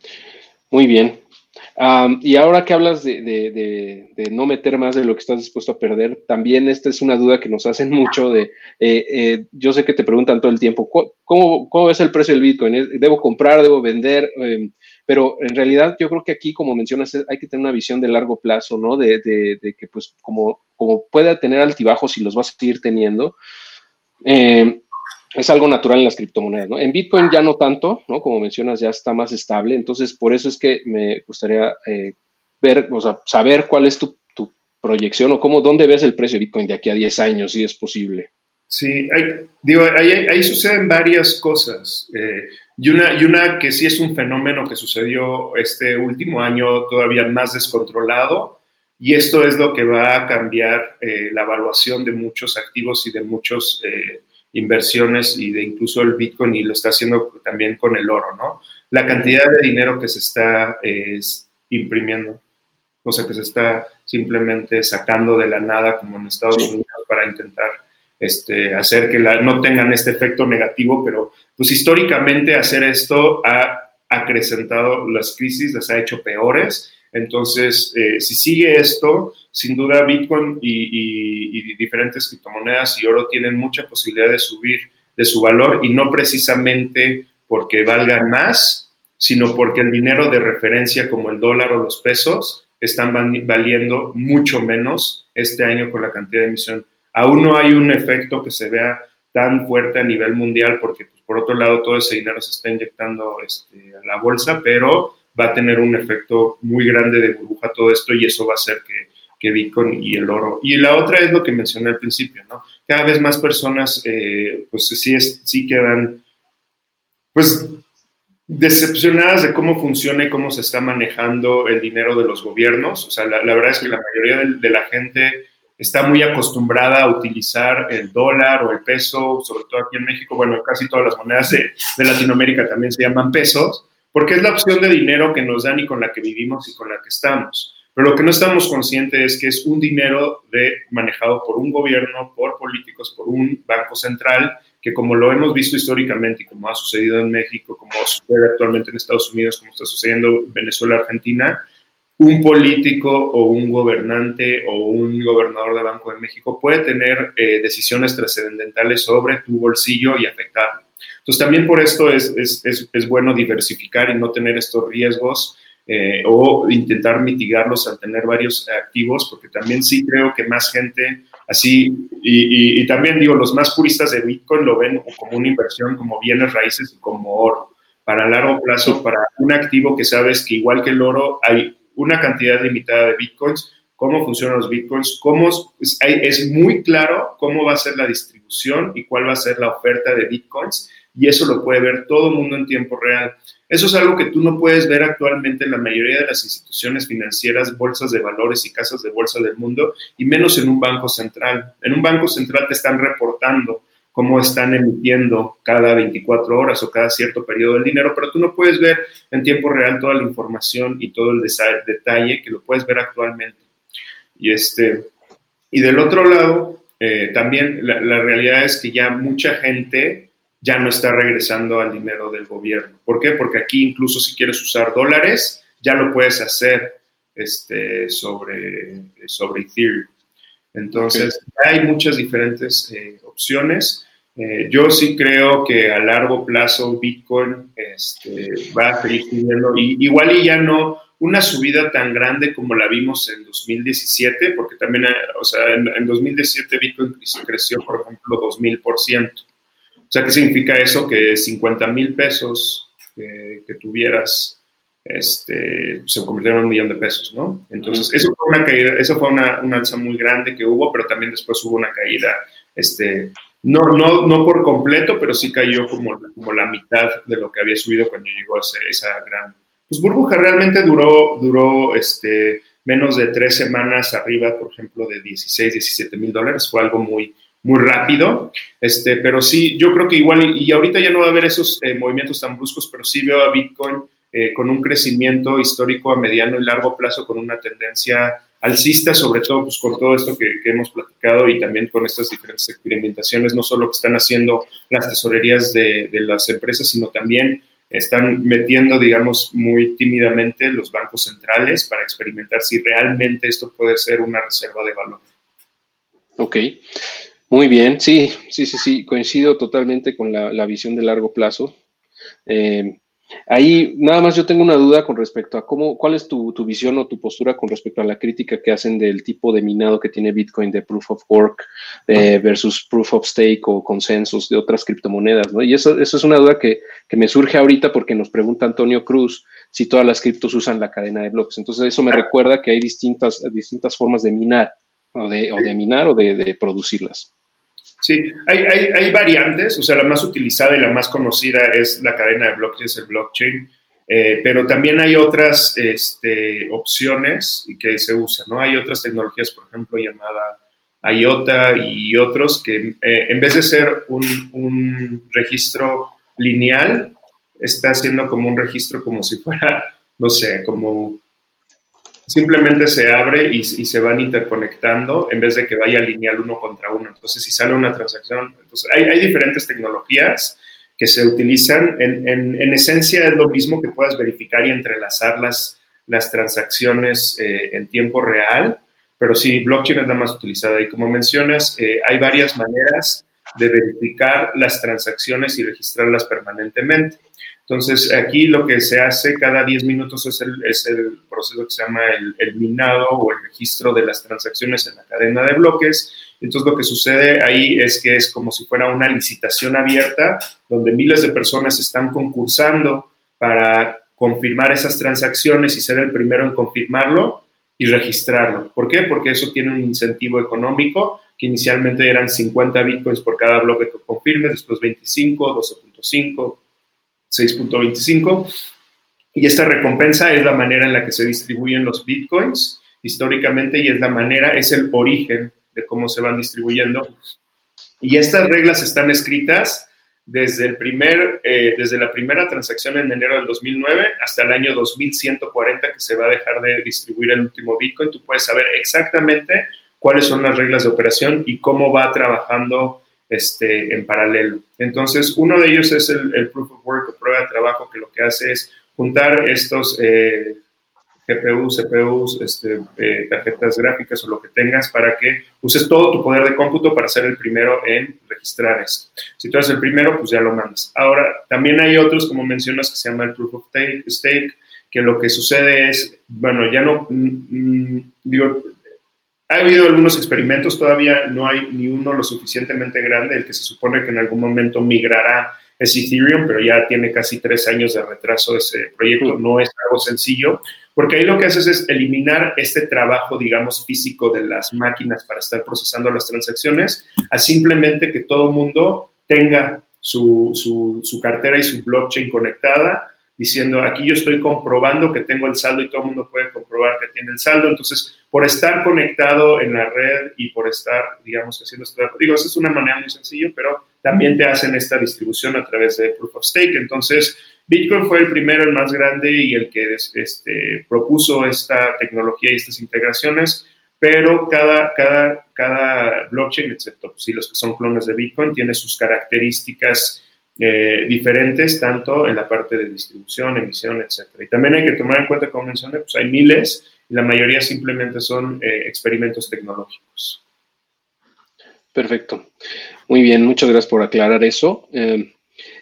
Muy bien. y ahora que hablas de, no meter más de lo que estás dispuesto a perder, también esta es una duda que nos hacen mucho de, eh, eh, yo sé que te preguntan todo el tiempo, ¿cómo, ¿cómo, es el precio del Bitcoin? ¿Debo comprar, debo vender? Em, pero en realidad yo creo que aquí, como mencionas, hay que tener una visión de largo plazo, ¿no? De, que pues como, como pueda tener altibajos y los vas a seguir teniendo, eh, es algo natural en las criptomonedas, ¿no? En Bitcoin ya no tanto, ¿no? Como mencionas, ya está más estable, entonces por eso es que me gustaría eh, ver, o sea, saber cuál es tu, proyección o cómo, dónde ves el precio de Bitcoin de aquí a 10 años, si es posible. Sí, digo, ahí, suceden varias cosas. Eh, y una, y una que sí es un fenómeno que sucedió este último año todavía más descontrolado, y esto es lo que va a cambiar eh, la evaluación de muchos activos y de muchas eh, inversiones y de incluso el Bitcoin, y lo está haciendo también con el oro, ¿no? La cantidad de dinero que se está imprimiendo, o sea, que se está simplemente sacando de la nada, como en Estados Unidos, para intentar este, hacer que la, no tengan este efecto negativo, pero pues históricamente hacer esto ha acrecentado las crisis, las ha hecho peores. Entonces, eh, si sigue esto, sin duda Bitcoin y, diferentes criptomonedas y oro tienen mucha posibilidad de subir de su valor y no precisamente porque valgan más, sino porque el dinero de referencia como el dólar o los pesos están valiendo mucho menos este año con la cantidad de emisión Aún no hay un efecto que se vea tan fuerte a nivel mundial porque, pues, por otro lado, todo ese dinero se está inyectando este, a la bolsa, pero va a tener un efecto muy grande de burbuja todo esto y eso va a hacer que, que Bitcoin y el oro. Y la otra es lo que mencioné al principio, ¿no? Cada vez más personas, eh, pues sí, es, sí quedan, pues decepcionadas de cómo funciona y cómo se está manejando el dinero de los gobiernos. O sea, la, verdad es que la mayoría de la gente está muy acostumbrada a utilizar el dólar o el peso, sobre todo aquí en México, bueno, casi todas las monedas de, Latinoamérica también se llaman pesos, porque es la opción de dinero que nos dan y con la que vivimos y con la que estamos. Pero lo que no estamos conscientes es que es un dinero de, manejado por un gobierno, por políticos, por un banco central, que como lo hemos visto históricamente y como ha sucedido en México, como sucede actualmente en Estados Unidos, como está sucediendo en Venezuela, Argentina, un político o un gobernante o un gobernador de Banco de México puede tener eh, decisiones trascendentales sobre tu bolsillo y afectarlo. Entonces, también por esto es, es, es, es bueno diversificar y no tener estos riesgos eh, o intentar mitigarlos al tener varios activos, porque también sí creo que más gente así, y, y, también digo, los más puristas de Bitcoin lo ven como una inversión, como bienes raíces y como oro, para largo plazo, para un activo que sabes que igual que el oro hay una cantidad limitada de Bitcoins, cómo funcionan los Bitcoins, cómo es, es muy claro cómo va a ser la distribución y cuál va a ser la oferta de Bitcoins, y eso lo puede ver todo el mundo en tiempo real. Eso es algo que tú no puedes ver actualmente en la mayoría de las instituciones financieras, bolsas de valores y casas de bolsa del mundo, y menos en un banco central. En un banco central te están reportando cómo están emitiendo cada 24 horas o cada cierto periodo el dinero, pero tú no puedes ver en tiempo real toda la información y todo el detalle que lo puedes ver actualmente. Y, este, y del otro lado, eh, también la, la realidad es que ya mucha gente ya no está regresando al dinero del gobierno. ¿Por qué? Porque aquí incluso si quieres usar dólares, ya lo puedes hacer este, sobre, sobre Ethereum. Entonces, hay muchas diferentes eh, opciones. Eh, yo sí creo que a largo plazo Bitcoin este, va a seguir subiendo. Y, igual y ya no una subida tan grande como la vimos en 2017, porque también, o sea, en, en 2017 Bitcoin creció, por ejemplo, 2000%. O sea, ¿qué significa eso? Que 50 mil pesos que tuvieras este, se convirtieron en un millón de pesos, ¿no? Entonces, eso fue una caída, eso fue una, una, alza muy grande que hubo, pero también después hubo una caída, este, no, no, no por completo, pero sí cayó como, como la mitad de lo que había subido cuando llegó a ser esa gran, pues burbuja. Realmente duró, duró, este, menos de tres semanas arriba, por ejemplo, de 16, 17 mil dólares, fue algo muy, muy rápido, este, pero sí, yo creo que igual, y ahorita ya no va a haber esos eh, movimientos tan bruscos, pero sí veo a Bitcoin eh, con un crecimiento histórico a mediano y largo plazo, con una tendencia alcista, sobre todo pues, con todo esto que, hemos platicado y también con estas diferentes experimentaciones, no solo que están haciendo las tesorerías de, las empresas, sino también están metiendo, digamos, muy tímidamente los bancos centrales para experimentar si realmente esto puede ser una reserva de valor. Ok. Muy bien, sí, sí, sí, sí, coincido totalmente con la, la visión de largo plazo. Eh, ahí nada más yo tengo una duda con respecto a cómo, cuál es tu, tu, visión o tu postura con respecto a la crítica que hacen del tipo de minado que tiene Bitcoin de Proof of Work eh, versus Proof of Stake o consensos de otras criptomonedas, ¿no? Y eso, eso es una duda que, que me surge ahorita porque nos pregunta Antonio Cruz si todas las criptos usan la cadena de bloques. Entonces eso me recuerda que hay distintas, distintas formas de minar o de, o de minar o de, de producirlas. Sí, hay, hay, hay, variantes, o sea, la más utilizada y la más conocida es la cadena de bloques, el blockchain, eh, pero también hay otras este, opciones que se usan, ¿no? Hay otras tecnologías, por ejemplo, llamada IOTA y otros que eh, en vez de ser un, un registro lineal, está haciendo como un registro como si fuera, no sé, como simplemente se abre y, se van interconectando en vez de que vaya lineal uno contra uno. Entonces, si sale una transacción, entonces hay, hay diferentes tecnologías que se utilizan. En, esencia es lo mismo que puedas verificar y entrelazar las, las transacciones eh, en tiempo real, pero sí, blockchain es la más utilizada. Y como mencionas, eh, hay varias maneras de verificar las transacciones y registrarlas permanentemente. Entonces, aquí lo que se hace cada 10 minutos es el, es el proceso que se llama el, el, minado o el registro de las transacciones en la cadena de bloques. Entonces, lo que sucede ahí es que es como si fuera una licitación abierta donde miles de personas están concursando para confirmar esas transacciones y ser el primero en confirmarlo y registrarlo. ¿Por qué? Porque eso tiene un incentivo económico que inicialmente eran 50 bitcoins por cada bloque que confirme, después 25, 12.5, 6.25. Y esta recompensa es la manera en la que se distribuyen los bitcoins históricamente y es la manera, es el origen de cómo se van distribuyendo. Y estas reglas están escritas desde, el primer, eh, desde la primera transacción en enero del 2009 hasta el año 2140 que se va a dejar de distribuir el último Bitcoin. Tú puedes saber exactamente cuáles son las reglas de operación y cómo va trabajando este, en paralelo. Entonces, uno de ellos es el, Proof of Work o prueba de trabajo, que lo que hace es juntar estos eh, GPUs, CPUs, este, eh, tarjetas gráficas o lo que tengas para que uses todo tu poder de cómputo para ser el primero en registrar esto. Si tú eres el primero, pues ya lo mandas. Ahora, también hay otros, como mencionas, que se llama el Proof of Stake, que lo que sucede es, bueno, ya no, mm, mm, digo, ha habido algunos experimentos, todavía no hay ni uno lo suficientemente grande, el que se supone que en algún momento migrará es Ethereum, pero ya tiene casi tres años de retraso ese proyecto, no es algo sencillo, porque ahí lo que haces es eliminar este trabajo, digamos, físico de las máquinas para estar procesando las transacciones, a simplemente que todo mundo tenga su, su, su cartera y su blockchain conectada diciendo, aquí yo estoy comprobando que tengo el saldo y todo el mundo puede comprobar que tiene el saldo. Entonces, por estar conectado en la red y por estar, digamos, haciendo esto, digo, esa es una manera muy sencilla, pero también te hacen esta distribución a través de Proof of Stake. Entonces, Bitcoin fue el primero, el más grande y el que este, propuso esta tecnología y estas integraciones, pero cada, cada, cada blockchain, excepto si pues, los que son clones de Bitcoin, tiene sus características eh, diferentes, tanto en la parte de distribución, emisión, etc. Y también hay que tomar en cuenta, como mencioné, pues hay miles y la mayoría simplemente son eh, experimentos tecnológicos. Perfecto. Muy bien, muchas gracias por aclarar eso. Eh,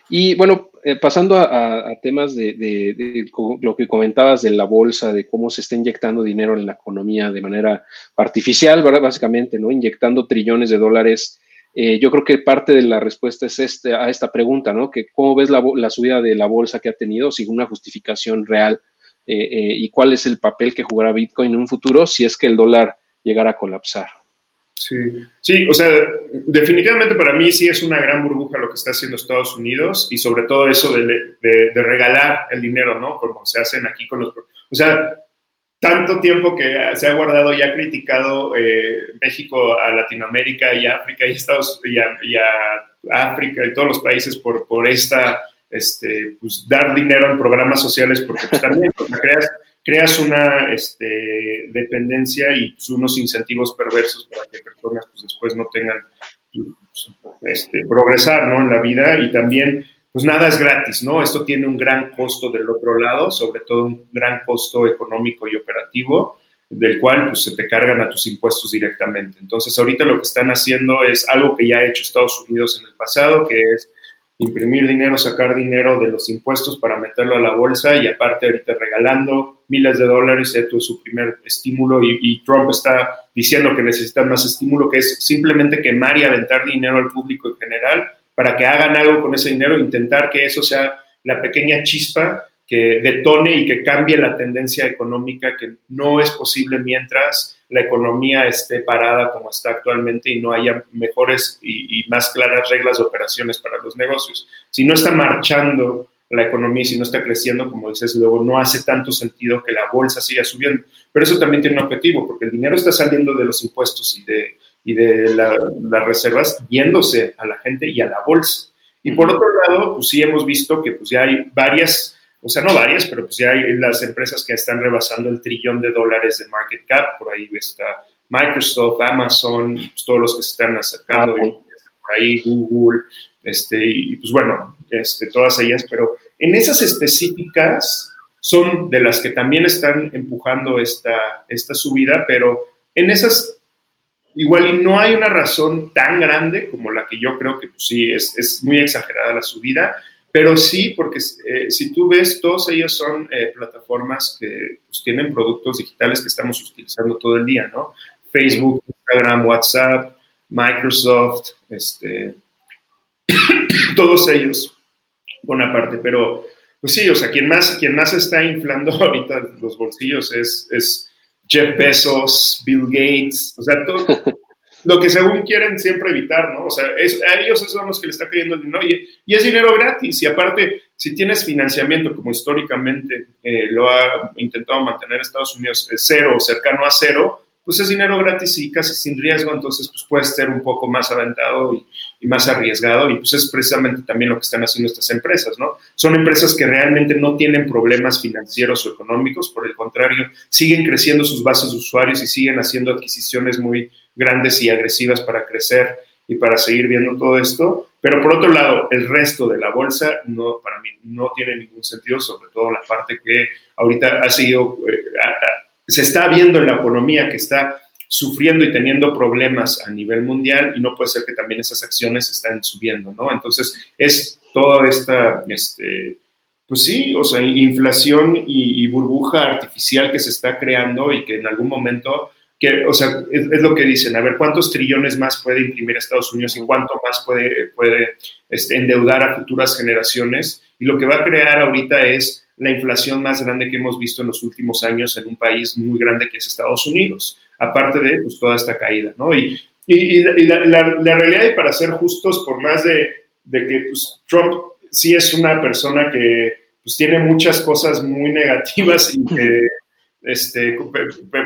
y bueno, pasando a, temas de, lo que comentabas de la bolsa, de cómo se está inyectando dinero en la economía de manera artificial, ¿verdad? Básicamente, ¿no? Inyectando trillones de dólares eh, yo creo que parte de la respuesta es este, a esta pregunta, ¿no? Que cómo ves la, subida de la bolsa que ha tenido sin una justificación real eh, eh, y cuál es el papel que jugará Bitcoin en un futuro si es que el dólar llegara a colapsar. Sí, sí, o sea, definitivamente para mí sí es una gran burbuja lo que está haciendo Estados Unidos y sobre todo eso de, de regalar el dinero, ¿no? Como se hacen aquí con los... O sea, tanto tiempo que se ha guardado y ha criticado eh, México a Latinoamérica y África y Estados y a, África y todos los países por, por esta este, pues, dar dinero en programas sociales porque pues, también creas, creas una este, dependencia y pues, unos incentivos perversos para que personas pues, después no tengan este, progresar ¿no? en la vida y también pues nada es gratis, ¿no? Esto tiene un gran costo del otro lado, sobre todo un gran costo económico y operativo, del cual pues, se te cargan a tus impuestos directamente. Entonces, ahorita lo que están haciendo es algo que ya ha hecho Estados Unidos en el pasado, que es imprimir dinero, sacar dinero de los impuestos para meterlo a la bolsa y aparte ahorita regalando miles de dólares, esto es su primer estímulo y, Trump está diciendo que necesitan más estímulo, que es simplemente quemar y aventar dinero al público en general para que hagan algo con ese dinero, intentar que eso sea la pequeña chispa que detone y que cambie la tendencia económica que no es posible mientras la economía esté parada como está actualmente y no haya mejores y, más claras reglas de operaciones para los negocios. Si no está marchando la economía y si no está creciendo, como dices luego, no hace tanto sentido que la bolsa siga subiendo. Pero eso también tiene un objetivo, porque el dinero está saliendo de los impuestos y de, y de las reservas yéndose a la gente y a la bolsa. Y por otro lado, pues sí hemos visto que pues ya hay varias, o sea, no varias, pero pues ya hay las empresas que están rebasando el trillón de dólares de market cap, por ahí está Microsoft, Amazon, pues todos los que se están acercando, por ahí Google, este, y pues bueno, este, todas ellas, pero en esas específicas son de las que también están empujando esta, esta subida, pero en esas igual y no hay una razón tan grande como la que yo creo que pues, sí es, es, muy exagerada la subida, pero sí, porque eh, si tú ves, todos ellos son eh, plataformas que pues, tienen productos digitales que estamos utilizando todo el día, ¿no? Facebook, Instagram, WhatsApp, Microsoft, este, todos ellos, buena parte, pero pues sí, o sea, quien más, quien más está inflando ahorita los bolsillos es, es Jeff Bezos, Bill Gates, o sea, todo lo que según quieren siempre evitar, ¿no? O sea, a ellos son los que le está cayendo el dinero y, es dinero gratis. Y aparte, si tienes financiamiento, como históricamente eh, lo ha intentado mantener Estados Unidos, cero o cercano a cero, pues es dinero gratis y casi sin riesgo, entonces pues puede ser un poco más aventado y, más arriesgado y pues es precisamente también lo que están haciendo estas empresas, ¿no? Son empresas que realmente no tienen problemas financieros o económicos, por el contrario, siguen creciendo sus bases de usuarios y siguen haciendo adquisiciones muy grandes y agresivas para crecer y para seguir viendo todo esto. Pero por otro lado, el resto de la bolsa no, para mí no tiene ningún sentido, sobre todo la parte que ahorita ha seguido, eh, se está viendo en la economía que está sufriendo y teniendo problemas a nivel mundial y no puede ser que también esas acciones están subiendo, ¿no? Entonces es toda esta, este, pues sí, o sea, inflación y, burbuja artificial que se está creando y que en algún momento que, o sea, es, lo que dicen, a ver, ¿cuántos trillones más puede imprimir Estados Unidos y cuánto más puede, puede este, endeudar a futuras generaciones? Y lo que va a crear ahorita es la inflación más grande que hemos visto en los últimos años en un país muy grande que es Estados Unidos, aparte de pues, toda esta caída, ¿no? Y, y, la, la, realidad, y para ser justos, por más de, de que pues, Trump sí es una persona que pues, tiene muchas cosas muy negativas y que este,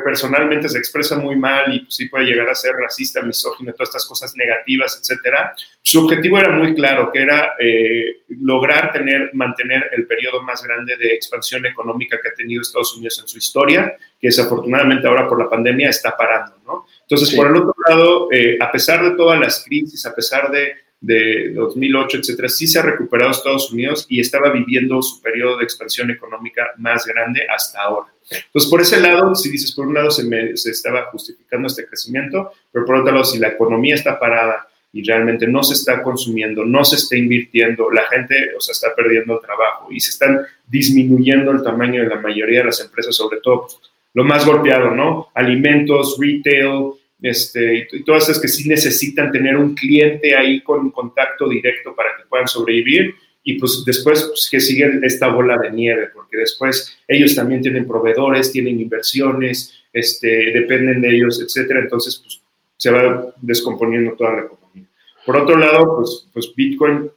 personalmente se expresa muy mal y pues, sí puede llegar a ser racista, misógino, todas estas cosas negativas, etcétera. Su objetivo era muy claro, que era eh, lograr tener, mantener el periodo más grande de expansión económica que ha tenido Estados Unidos en su historia, que desafortunadamente ahora por la pandemia está parando, ¿no? Entonces, por el otro lado, eh, a pesar de todas las crisis, a pesar de de 2008, etcétera, sí se ha recuperado Estados Unidos y estaba viviendo su periodo de expansión económica más grande hasta ahora. Entonces, por ese lado, si dices, por un lado se, se estaba justificando este crecimiento, pero por otro lado, si la economía está parada y realmente no se está consumiendo, no se está invirtiendo, la gente, o sea, está perdiendo el trabajo y se están disminuyendo el tamaño de la mayoría de las empresas, sobre todo pues, lo más golpeado, ¿no? Alimentos, retail, este, y todas esas que sí necesitan tener un cliente ahí con contacto directo para que puedan sobrevivir y pues después pues, que sigue esta bola de nieve, porque después ellos también tienen proveedores, tienen inversiones, este, dependen de ellos, etcétera, entonces pues se va descomponiendo toda la economía. Por otro lado, pues, pues Bitcoin,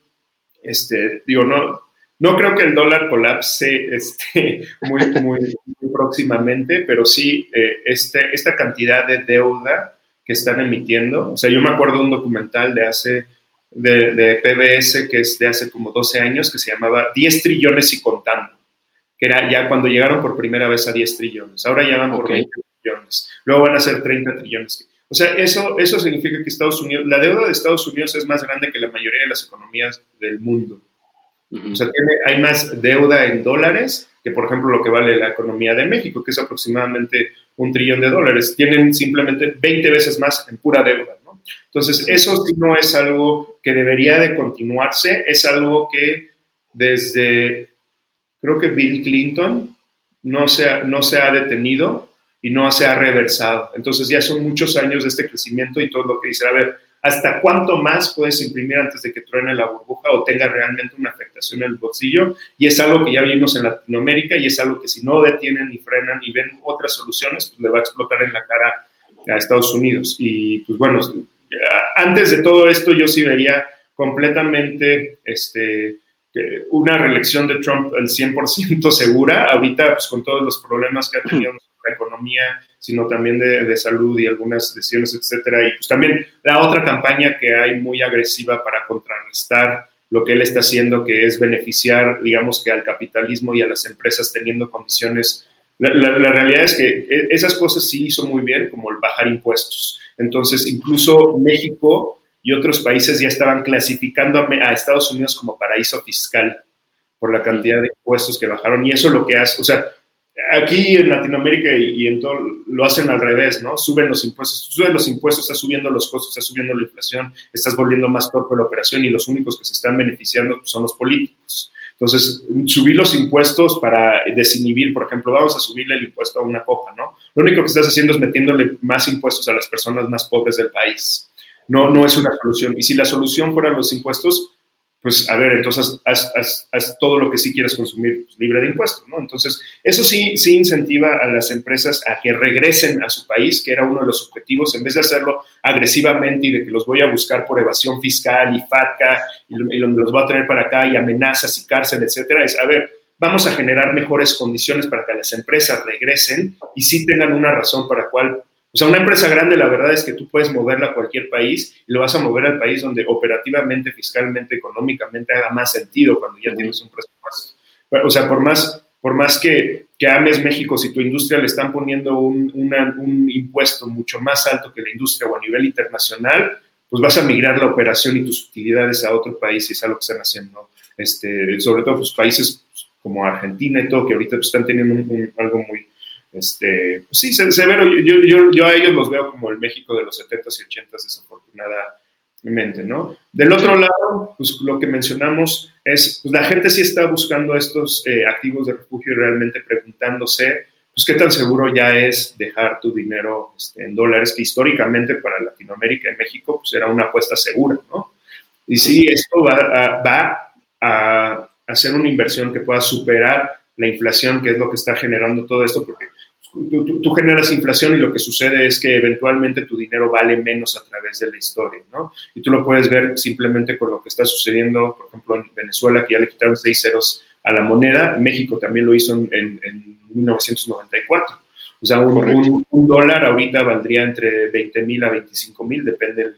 este, digo, no, no creo que el dólar colapse este, muy, muy, próximamente, pero sí eh, este, esta cantidad de deuda que están emitiendo. O sea, yo me acuerdo de un documental de hace, de, PBS, que es de hace como 12 años, que se llamaba 10 trillones y contando, que era ya cuando llegaron por primera vez a 10 trillones. Ahora ya van por 20 trillones. Luego van a ser 30 trillones. O sea, eso, eso significa que Estados Unidos, la deuda de Estados Unidos es más grande que la mayoría de las economías del mundo. O sea, hay más deuda en dólares que, por ejemplo, lo que vale la economía de México, que es aproximadamente un trillón de dólares. Tienen simplemente 20 veces más en pura deuda, ¿no? Entonces, eso sí no es algo que debería de continuarse, es algo que desde, creo que Bill Clinton no se ha, no se ha detenido y no se ha reversado. Entonces, ya son muchos años de este crecimiento y todo lo que dice, a ver, hasta cuánto más puedes imprimir antes de que truene la burbuja o tenga realmente una afectación en el bolsillo. Y es algo que ya vimos en Latinoamérica y es algo que si no detienen ni frenan y ven otras soluciones, pues le va a explotar en la cara a Estados Unidos. Y pues bueno, antes de todo esto yo sí vería completamente este, una reelección de Trump al 100% segura. Ahorita, pues con todos los problemas que ha tenido economía, sino también de, salud y algunas decisiones, etcétera. Y pues también la otra campaña que hay muy agresiva para contrarrestar lo que él está haciendo, que es beneficiar, digamos que al capitalismo y a las empresas teniendo condiciones. La, realidad es que e, esas cosas sí hizo muy bien, como el bajar impuestos. Entonces, incluso México y otros países ya estaban clasificando a, Estados Unidos como paraíso fiscal por la cantidad de impuestos que bajaron. Y eso lo que hace, o sea, aquí en Latinoamérica y, en todo lo hacen al revés, ¿no? Suben los impuestos, suben los impuestos, estás subiendo los costos, estás subiendo la inflación, estás volviendo más torpe la operación y los únicos que se están beneficiando son los políticos. Entonces, subir los impuestos para desinhibir, por ejemplo, vamos a subirle el impuesto a una copa, ¿no? Lo único que estás haciendo es metiéndole más impuestos a las personas más pobres del país. No, no es una solución. Y si la solución fueran los impuestos, pues a ver, entonces haz, todo lo que sí quieras consumir pues, libre de impuestos, ¿no? Entonces, eso sí, sí incentiva a las empresas a que regresen a su país, que era uno de los objetivos, en vez de hacerlo agresivamente y de que los voy a buscar por evasión fiscal y FATCA y, los voy a traer para acá y amenazas y cárcel, etcétera, es, a ver, vamos a generar mejores condiciones para que las empresas regresen y sí tengan una razón para cual O sea, una empresa grande, la verdad es que tú puedes moverla a cualquier país y lo vas a mover al país donde operativamente, fiscalmente, económicamente haga más sentido cuando ya tienes un presupuesto. O sea, por más, por más que, que ames México, si tu industria le están poniendo un, un impuesto mucho más alto que la industria o a nivel internacional, pues vas a migrar la operación y tus utilidades a otro país y es algo que están haciendo, este, sobre todo pues, países como Argentina y todo, que ahorita pues, están teniendo algo muy, este, pues sí, severo. Yo, yo, yo, a ellos los veo como el México de los 70s y 80s, desafortunadamente, ¿no? Del otro lado, pues lo que mencionamos es, pues la gente sí está buscando estos eh, activos de refugio y realmente preguntándose, pues qué tan seguro ya es dejar tu dinero este, en dólares, que históricamente para Latinoamérica y México, pues era una apuesta segura, ¿no? Y sí, esto va a, va a hacer una inversión que pueda superar la inflación, que es lo que está generando todo esto, porque tú, generas inflación y lo que sucede es que eventualmente tu dinero vale menos a través de la historia, ¿no? Y tú lo puedes ver simplemente con lo que está sucediendo, por ejemplo, en Venezuela, que ya le quitaron seis ceros a la moneda, México también lo hizo en, 1994. O sea, un, dólar ahorita valdría entre 20 mil a 25 mil, depende de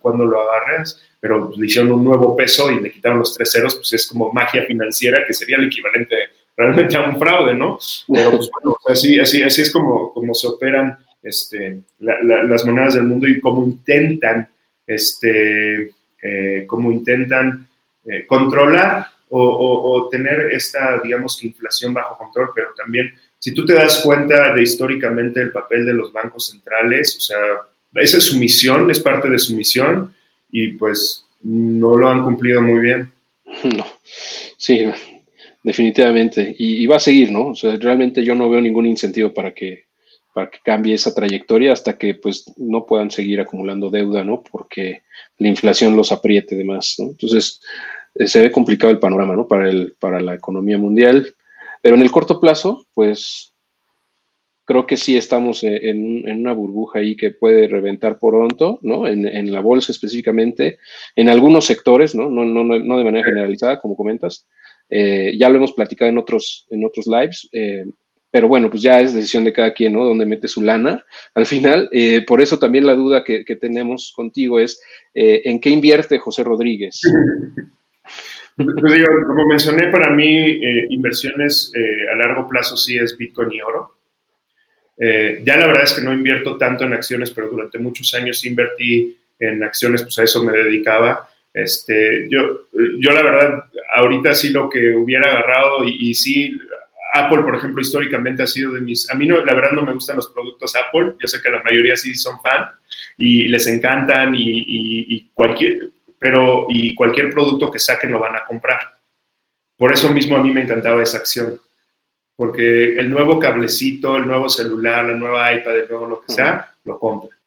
cuándo lo agarres, pero le hicieron un nuevo peso y le quitaron los tres ceros, pues es como magia financiera, que sería el equivalente realmente a un fraude, ¿no? Pero pues bueno, así, así, así es como, se operan este, las monedas del mundo y cómo intentan, este, eh, cómo intentan eh, controlar o, tener esta, digamos inflación bajo control, pero también, si tú te das cuenta de históricamente el papel de los bancos centrales, o sea, esa es su misión, es parte de su misión y pues no lo han cumplido muy bien. No, sí, definitivamente. Y, va a seguir, ¿no? O sea, realmente yo no veo ningún incentivo para que, para que cambie esa trayectoria hasta que pues no puedan seguir acumulando deuda, ¿no? Porque la inflación los apriete de más, ¿no? Entonces, eh, se ve complicado el panorama, ¿no? Para, el, para la economía mundial. Pero en el corto plazo, pues creo que sí estamos eh, en, en, una burbuja ahí que puede reventar pronto, ¿no? En, en, la bolsa específicamente, en algunos sectores, ¿no? No, no, no de manera generalizada, como comentas, eh, ya lo hemos platicado en otros, en otros lives, eh, pero bueno, pues ya es decisión de cada quien, ¿no? Donde mete su lana. Al final, eh, por eso también la duda que, tenemos contigo es, ¿en qué invierte José Rodríguez? Pues digo, como mencioné, para mí inversiones a largo plazo sí es Bitcoin y oro. ya la verdad es que no invierto tanto en acciones, pero durante muchos años invertí en acciones, pues a eso me dedicaba. Este, yo, yo la verdad, ahorita sí lo que hubiera agarrado y, sí, Apple, por ejemplo, históricamente ha sido de mis... A mí no, la verdad no me gustan los productos Apple, yo sé que la mayoría sí son fan y les encantan y, cualquier, pero, y cualquier producto que saquen lo van a comprar. Por eso mismo a mí me encantaba esa acción, porque el nuevo cablecito, el nuevo celular, la nueva iPad, el nuevo lo que sea, lo compra.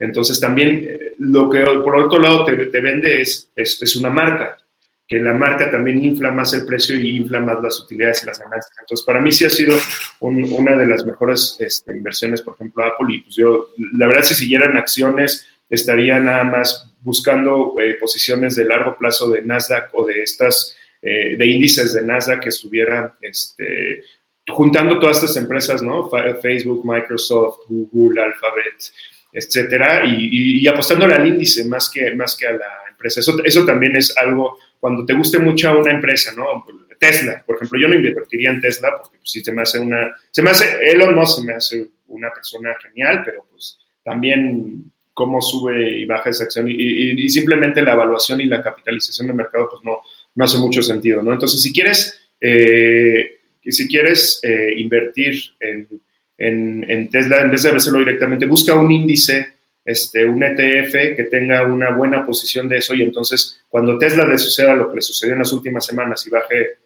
Entonces también eh, lo que por otro lado te, vende es, es, una marca, que la marca también infla más el precio y infla más las utilidades y las ganancias. Entonces para mí sí ha sido una de las mejores este, inversiones, por ejemplo, Apple. Y pues yo, la verdad, si siguieran acciones, estaría nada más buscando eh, posiciones de largo plazo de Nasdaq o de estas, eh, de índices de Nasdaq que estuvieran este, juntando todas estas empresas, ¿no? Facebook, Microsoft, Google, Alphabet, etcétera, y, y, apostándole al índice más que, más que a la empresa. Eso, eso también es algo, cuando te guste mucho una empresa, ¿no? Tesla, por ejemplo, yo no invertiría en Tesla porque pues, se me hace una, se me hace, Elon Musk se me hace una persona genial, pero pues también cómo sube y baja esa acción y, y, simplemente la evaluación y la capitalización del mercado pues no, no hace mucho sentido, ¿no? Entonces, si quieres, eh, si quieres eh, invertir en en, Tesla, en vez de hacerlo directamente, busca un índice, este, un ETF que tenga una buena posición de eso y entonces cuando Tesla le suceda lo que le sucedió en las últimas semanas y baje,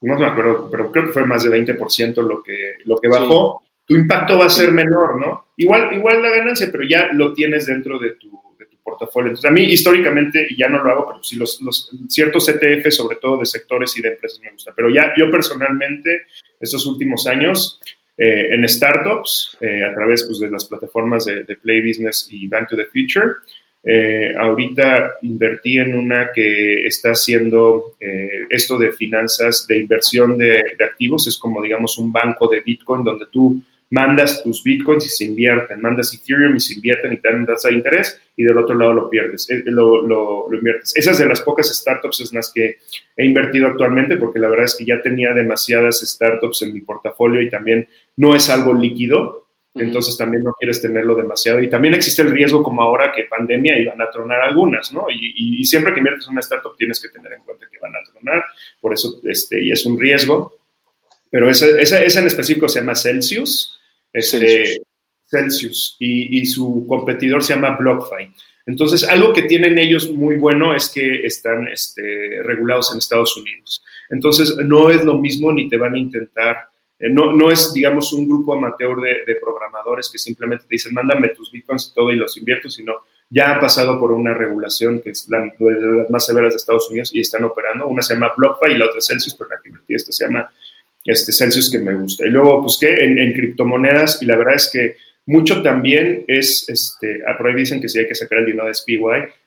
no me acuerdo, pero creo que fue más de 20% lo que, lo que bajó, tu impacto va a ser menor, ¿no? Igual, igual la ganancia, pero ya lo tienes dentro de tu, de tu portafolio. Entonces, a mí históricamente, y ya no lo hago, pero sí los, los ciertos ETF, sobre todo de sectores y de empresas me gustan. Pero ya yo personalmente, estos últimos años, eh, en startups eh, a través pues, de las plataformas de, Play Business y Bank to the Future. Eh, ahorita invertí en una que está haciendo esto de finanzas, de inversión de, activos, es como digamos un banco de Bitcoin donde tú mandas tus bitcoins y se invierten, mandas Ethereum y se invierten y te dan tasa de interés y del otro lado lo pierdes, eh, lo, lo, lo, inviertes. Esas de las pocas startups en las que he invertido actualmente, porque la verdad es que ya tenía demasiadas startups en mi portafolio y también no es algo líquido, entonces también no quieres tenerlo demasiado. Y también existe el riesgo como ahora que pandemia y van a tronar algunas, ¿no? Y, y, siempre que inviertes en una startup tienes que tener en cuenta que van a tronar, por eso, este, y es un riesgo. Pero esa, esa, esa en específico se llama Celsius, este, Celsius, y, y, su competidor se llama BlockFi. Entonces, algo que tienen ellos muy bueno es que están este, regulados en Estados Unidos. Entonces, no es lo mismo ni te van a intentar eh, no, no, es, digamos, un grupo amateur de, programadores que simplemente te dicen, mándame tus bitcoins y todo y los invierto, sino ya han pasado por una regulación que es la, más severas de Estados Unidos y están operando. Una se llama BlockFi y la otra Celsius, pero la que invertí esta se llama este Celsius que me gusta. Y luego busqué en, en criptomonedas y la verdad es que mucho también es, este, por ahí dicen que si hay que sacar el dinero de SPY,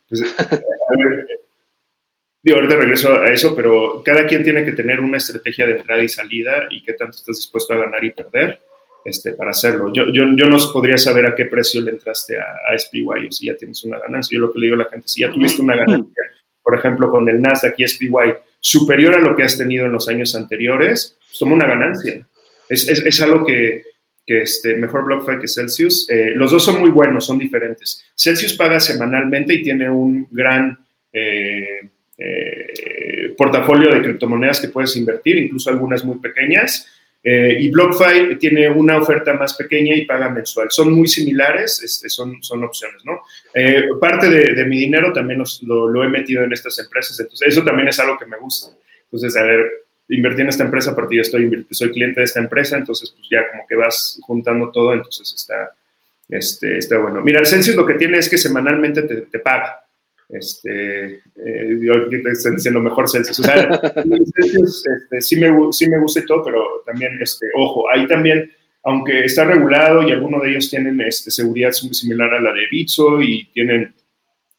pues, a ver, Digo, ahorita regreso a eso, pero cada quien tiene que tener una estrategia de entrada y salida y qué tanto estás dispuesto a ganar y perder este, para hacerlo. Yo, yo, yo no podría saber a qué precio le entraste a, a SPY o si ya tienes una ganancia. Yo lo que le digo a la gente, si ya tuviste una ganancia, por ejemplo, con el Nasdaq y SPY superior a lo que has tenido en los años anteriores, pues toma una ganancia. Es, es, algo que, que este, mejor BlockFi que Celsius. Eh, los dos son muy buenos, son diferentes. Celsius paga semanalmente y tiene un gran... Eh, eh, portafolio de criptomonedas que puedes invertir, incluso algunas muy pequeñas. Eh, y BlockFi tiene una oferta más pequeña y paga mensual. Son muy similares, este, son, son opciones, ¿no? Eh, parte de, mi dinero también lo, lo, he metido en estas empresas, entonces eso también es algo que me gusta. Entonces, a ver, invertí en esta empresa porque yo estoy, soy cliente de esta empresa, entonces pues ya como que vas juntando todo, entonces está, este, está bueno. Mira, el Celsius lo que tiene es que semanalmente te, te paga este, eh, estoy diciendo mejor Celsius. Este, sí, me, sí me gusta y todo, pero también, este, ojo, ahí también, aunque está regulado y algunos de ellos tienen este, seguridad similar a la de Bitso y tienen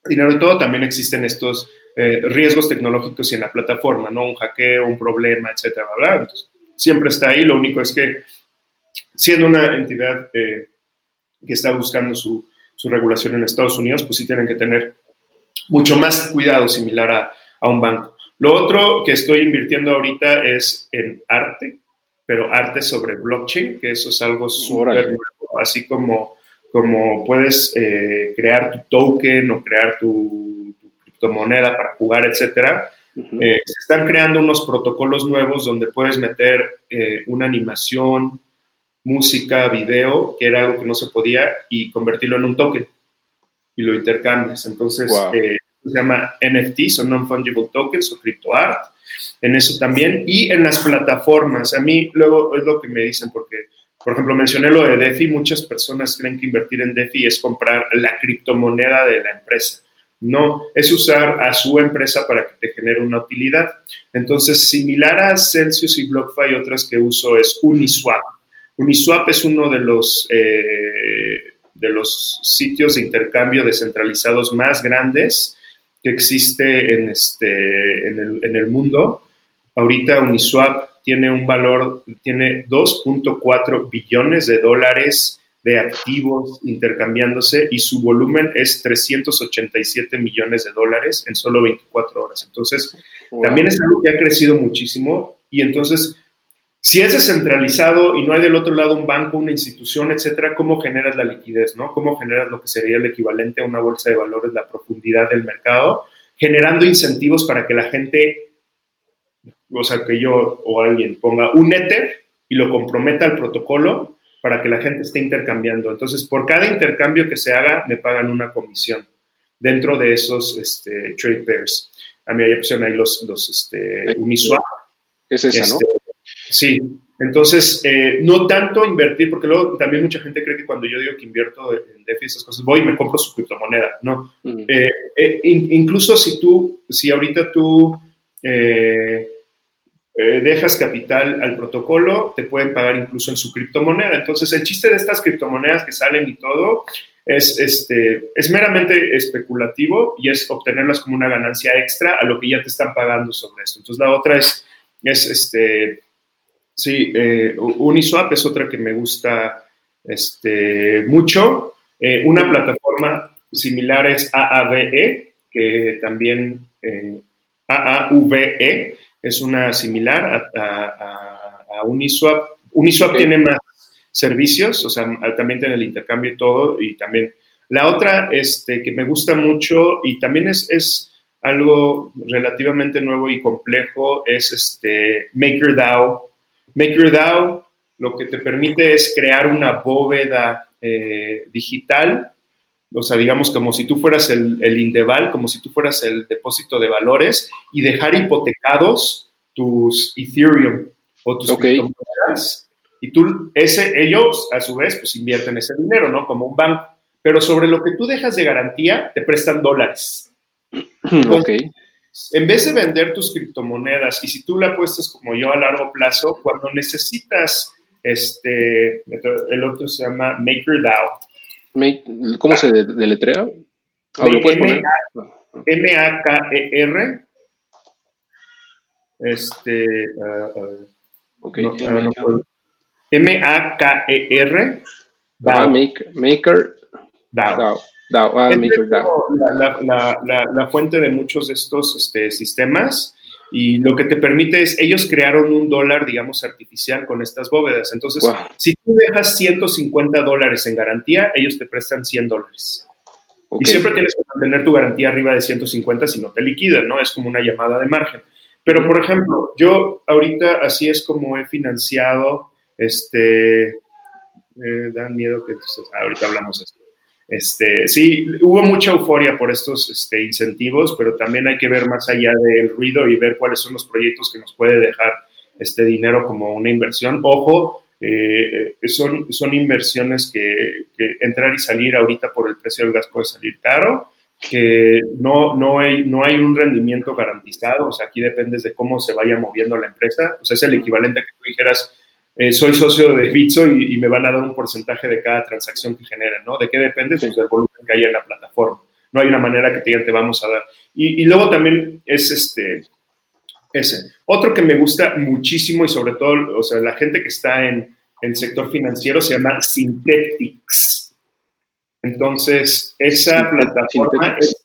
dinero y todo, también existen estos eh, riesgos tecnológicos y en la plataforma, ¿no? Un hackeo, un problema, etcétera, bla, Entonces, siempre está ahí, lo único es que siendo una entidad eh, que está buscando su, su regulación en Estados Unidos, pues sí tienen que tener mucho más cuidado similar a, a, un banco. Lo otro que estoy invirtiendo ahorita es en arte, pero arte sobre blockchain, que eso es algo súper nuevo, así como, como puedes eh, crear tu token o crear tu, tu criptomoneda para jugar, etcétera. Uh -huh. eh, se están creando unos protocolos nuevos donde puedes meter eh, una animación, música, video, que era algo que no se podía, y convertirlo en un token y lo intercambias. Entonces, wow. eh, se llama NFT, son Non-Fungible Tokens o CryptoArt, en eso también. Y en las plataformas, a mí luego es lo que me dicen, porque, por ejemplo, mencioné lo de DeFi, muchas personas creen que invertir en DeFi es comprar la criptomoneda de la empresa. No, es usar a su empresa para que te genere una utilidad. Entonces, similar a Celsius y BlockFi, otras que uso es Uniswap. Uniswap es uno de los eh, de los sitios de intercambio descentralizados más grandes que existe en, este, en, el, en el mundo. Ahorita Uniswap tiene un valor, tiene 2.4 billones de dólares de activos intercambiándose y su volumen es 387 millones de dólares en solo 24 horas. Entonces, wow. también es algo que ha crecido muchísimo y entonces si es descentralizado y no hay del otro lado un banco, una institución, etcétera, ¿cómo generas la liquidez? ¿no? ¿Cómo generas lo que sería el equivalente a una bolsa de valores, la profundidad del mercado? Generando incentivos para que la gente, o sea, que yo o alguien ponga un Ether y lo comprometa al protocolo para que la gente esté intercambiando. Entonces, por cada intercambio que se haga, me pagan una comisión dentro de esos este, trade pairs. A mí ya pusieron ahí los, los este, Uniswap. Es esa, este, ¿no? Sí, entonces, eh, no tanto invertir, porque luego también mucha gente cree que cuando yo digo que invierto en DeFi esas cosas, voy y me compro su criptomoneda, ¿no? Uh -huh. eh, eh, in, incluso si tú, si ahorita tú dejas capital al protocolo, te pueden pagar incluso en su criptomoneda. Entonces, el chiste de estas criptomonedas que salen y todo es, este, es meramente especulativo y es obtenerlas como una ganancia extra a lo que ya te están pagando sobre esto. Entonces, la otra es, es este, Sí, eh, Uniswap es otra que me gusta este, mucho. Eh, una plataforma similar es AAVE, que también AAVE es una similar a, Uniswap. Uniswap tiene más servicios, o sea, también tiene el intercambio y todo, y también la otra este, que me gusta mucho y también es, es algo relativamente nuevo y complejo es este MakerDAO. MakerDAO lo que te permite es crear una bóveda eh, digital, o sea, digamos como si tú fueras el, el, Indeval, como si tú fueras el depósito de valores y dejar hipotecados tus Ethereum o tus okay. Y tú, ese, ellos a su vez, pues invierten ese dinero, ¿no? Como un banco pero sobre lo que tú dejas de garantía, te prestan dólares. ok. En vez de vender tus criptomonedas, y si tú la apuestas como yo a largo plazo, cuando necesitas, este, el otro se llama MakerDAO. ¿Cómo se deletrea? M-A-K-E-R. Este. Uh, uh, ok. M-A-K-E-R. Maker, DAO. Ah, la, fuente de muchos de estos este, sistemas y lo que te permite es, ellos crearon un dólar, digamos, artificial con estas bóvedas. Entonces, si tú dejas 150 dólares en garantía, ellos te prestan 100 dólares. Y siempre tienes que mantener tu garantía arriba de 150 si no te liquidan, ¿no? Es como una llamada de margen. Pero, por ejemplo, yo ahorita así es como he financiado, este, eh, dan miedo que, entonces, ahorita hablamos de esto. Este, sí, hubo mucha euforia por estos este, incentivos, pero también hay que ver más allá del ruido y ver cuáles son los proyectos que nos puede dejar este dinero como una inversión. Ojo, eh, son, inversiones que, entrar y salir ahorita por el precio del gas puede salir caro, que no, no, hay, no hay un rendimiento garantizado, o sea, aquí depende de cómo se vaya moviendo la empresa, o sea, es el equivalente a que tú dijeras, eh, soy socio de Bitso y, me van a dar un porcentaje de cada transacción que generen, ¿no? ¿De qué depende? Pues del volumen que haya en la plataforma. No hay una manera que te digan, te vamos a dar. Y, luego también es este, ese. Otro que me gusta muchísimo y sobre todo, o sea, la gente que está en, el sector financiero se llama Synthetics. Entonces, esa plataforma es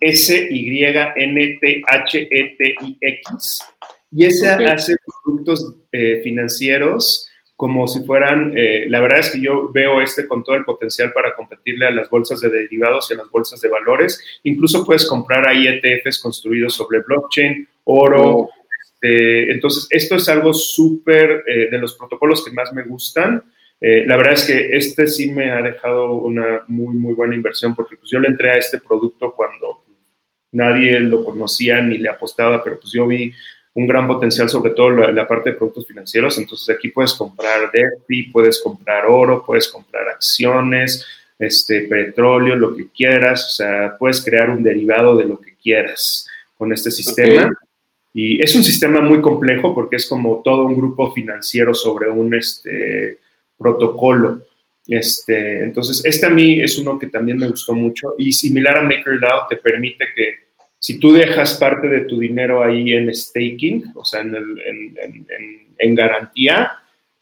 S-Y-N-T-H-E-T-I-X y esa hace productos eh, financieros como si fueran, eh, la verdad es que yo veo este con todo el potencial para competirle a las bolsas de derivados y a las bolsas de valores. Incluso puedes comprar ahí ETFs construidos sobre blockchain, oro. Oh. Este, entonces, esto es algo súper eh, de los protocolos que más me gustan. la verdad es que este sí me ha dejado una muy, muy buena inversión porque pues yo le entré a este producto cuando nadie lo conocía ni le apostaba, pero pues yo vi un gran potencial, sobre todo la, la, parte de productos financieros. Entonces aquí puedes comprar DeFi, puedes comprar oro, puedes comprar acciones, este, petróleo, lo que quieras. O sea, puedes crear un derivado de lo que quieras con este sistema. Y es un sistema muy complejo porque es como todo un grupo financiero sobre un este, protocolo. Este, entonces, este a mí es uno que también me gustó mucho y similar a MakerDAO te permite que si tú dejas parte de tu dinero ahí en staking, o sea, en, garantía,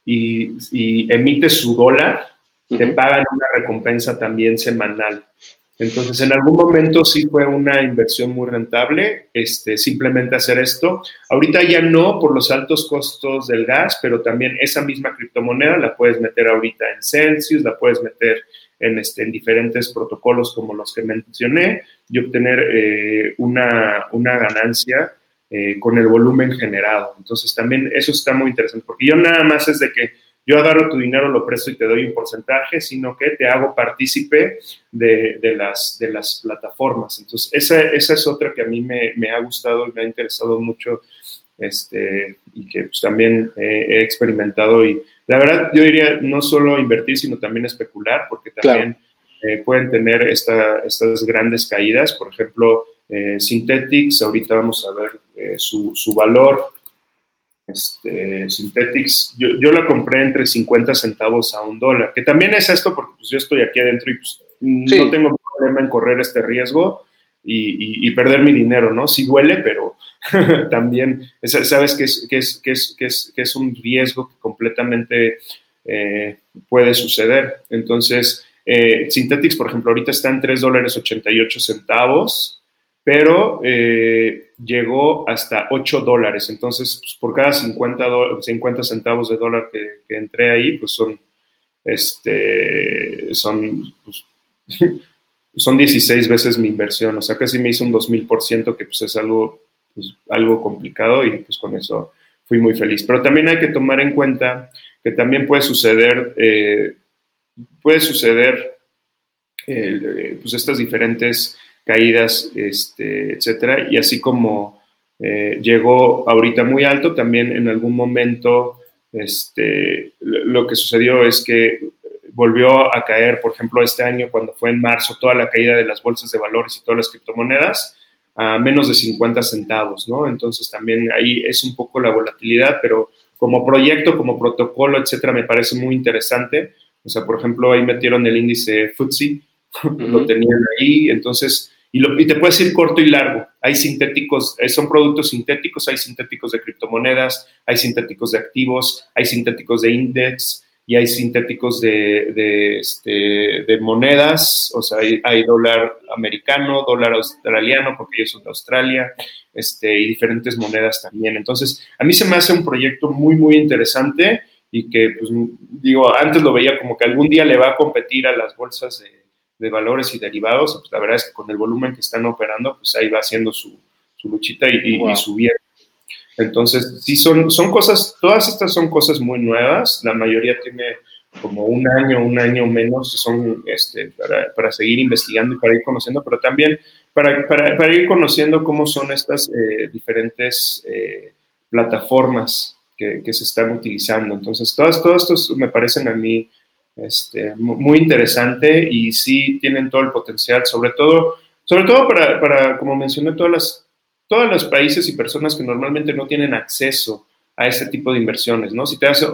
y, emites su dólar, te pagan una recompensa también semanal. Entonces, en algún momento sí fue una inversión muy rentable, este, simplemente hacer esto. Ahorita ya no por los altos costos del gas, pero también esa misma criptomoneda la puedes meter ahorita en Celsius, la puedes meter en, este, en diferentes protocolos como los que mencioné y obtener eh, una, una, ganancia eh, con el volumen generado. Entonces también eso está muy interesante, porque yo nada más es de que yo agarro tu dinero, lo presto y te doy un porcentaje, sino que te hago partícipe de, de, las, de las plataformas. Entonces, esa, esa es otra que a mí me, me, ha gustado y me ha interesado mucho este, y que pues, también he experimentado. Y la verdad, yo diría no solo invertir, sino también especular, porque también eh, pueden tener estas grandes caídas. Por ejemplo, eh, Synthetics, ahorita vamos a ver eh, su, su, valor. Este, Synthetics, yo, yo, la compré entre 50 centavos a un dólar, que también es esto porque pues, yo estoy aquí adentro y pues, no tengo problema en correr este riesgo y, perder mi dinero, ¿no? Sí duele, pero también sabes que es, que es, que es, que es, que es un riesgo que completamente eh, puede suceder. Entonces, eh, Synthetics, por ejemplo, ahorita está en 3 dólares 88 centavos, pero eh, llegó hasta 8 dólares. Entonces, pues, por cada 50, 50 centavos de dólar que, entré ahí, pues son, este, son, pues, son 16 veces mi inversión. O sea, casi me hizo un 2000%, que pues es algo, pues, algo complicado y pues con eso fui muy feliz. Pero también hay que tomar en cuenta que también puede suceder, eh, puede suceder eh, pues estas diferentes caídas, este, etcétera, y así como eh, llegó ahorita muy alto, también en algún momento este, lo que sucedió es que volvió a caer, por ejemplo, este año, cuando fue en marzo, toda la caída de las bolsas de valores y todas las criptomonedas, a menos de 50 centavos, ¿no? Entonces también ahí es un poco la volatilidad, pero como proyecto, como protocolo, etcétera, me parece muy interesante. O sea, por ejemplo, ahí metieron el índice FTSE, lo tenían ahí, entonces, y, lo, y, te puedes ir corto y largo. Hay sintéticos, eh, son productos sintéticos, hay sintéticos de criptomonedas, hay sintéticos de activos, hay sintéticos de index, y hay sintéticos de, de, este, de monedas, o sea, hay, dólar americano, dólar australiano, porque ellos son de Australia, este, y diferentes monedas también. Entonces, a mí se me hace un proyecto muy, muy interesante y que, pues, digo, antes lo veía como que algún día le va a competir a las bolsas de, de valores y derivados, pues la verdad es que con el volumen que están operando, pues ahí va haciendo su, su luchita y, y, y subiendo. Entonces, sí, son, son cosas, todas estas son cosas muy nuevas, la mayoría tiene como un año, un año menos, son este, para, para seguir investigando y para ir conociendo, pero también para, para, para ir conociendo cómo son estas eh, diferentes eh, plataformas que, que, se están utilizando. Entonces, todas, todos estos me parecen a mí este, muy interesante y sí tienen todo el potencial, sobre todo, sobre todo para, para como mencioné, todas las todos los países y personas que normalmente no tienen acceso a ese tipo de inversiones, ¿no? Si te hace,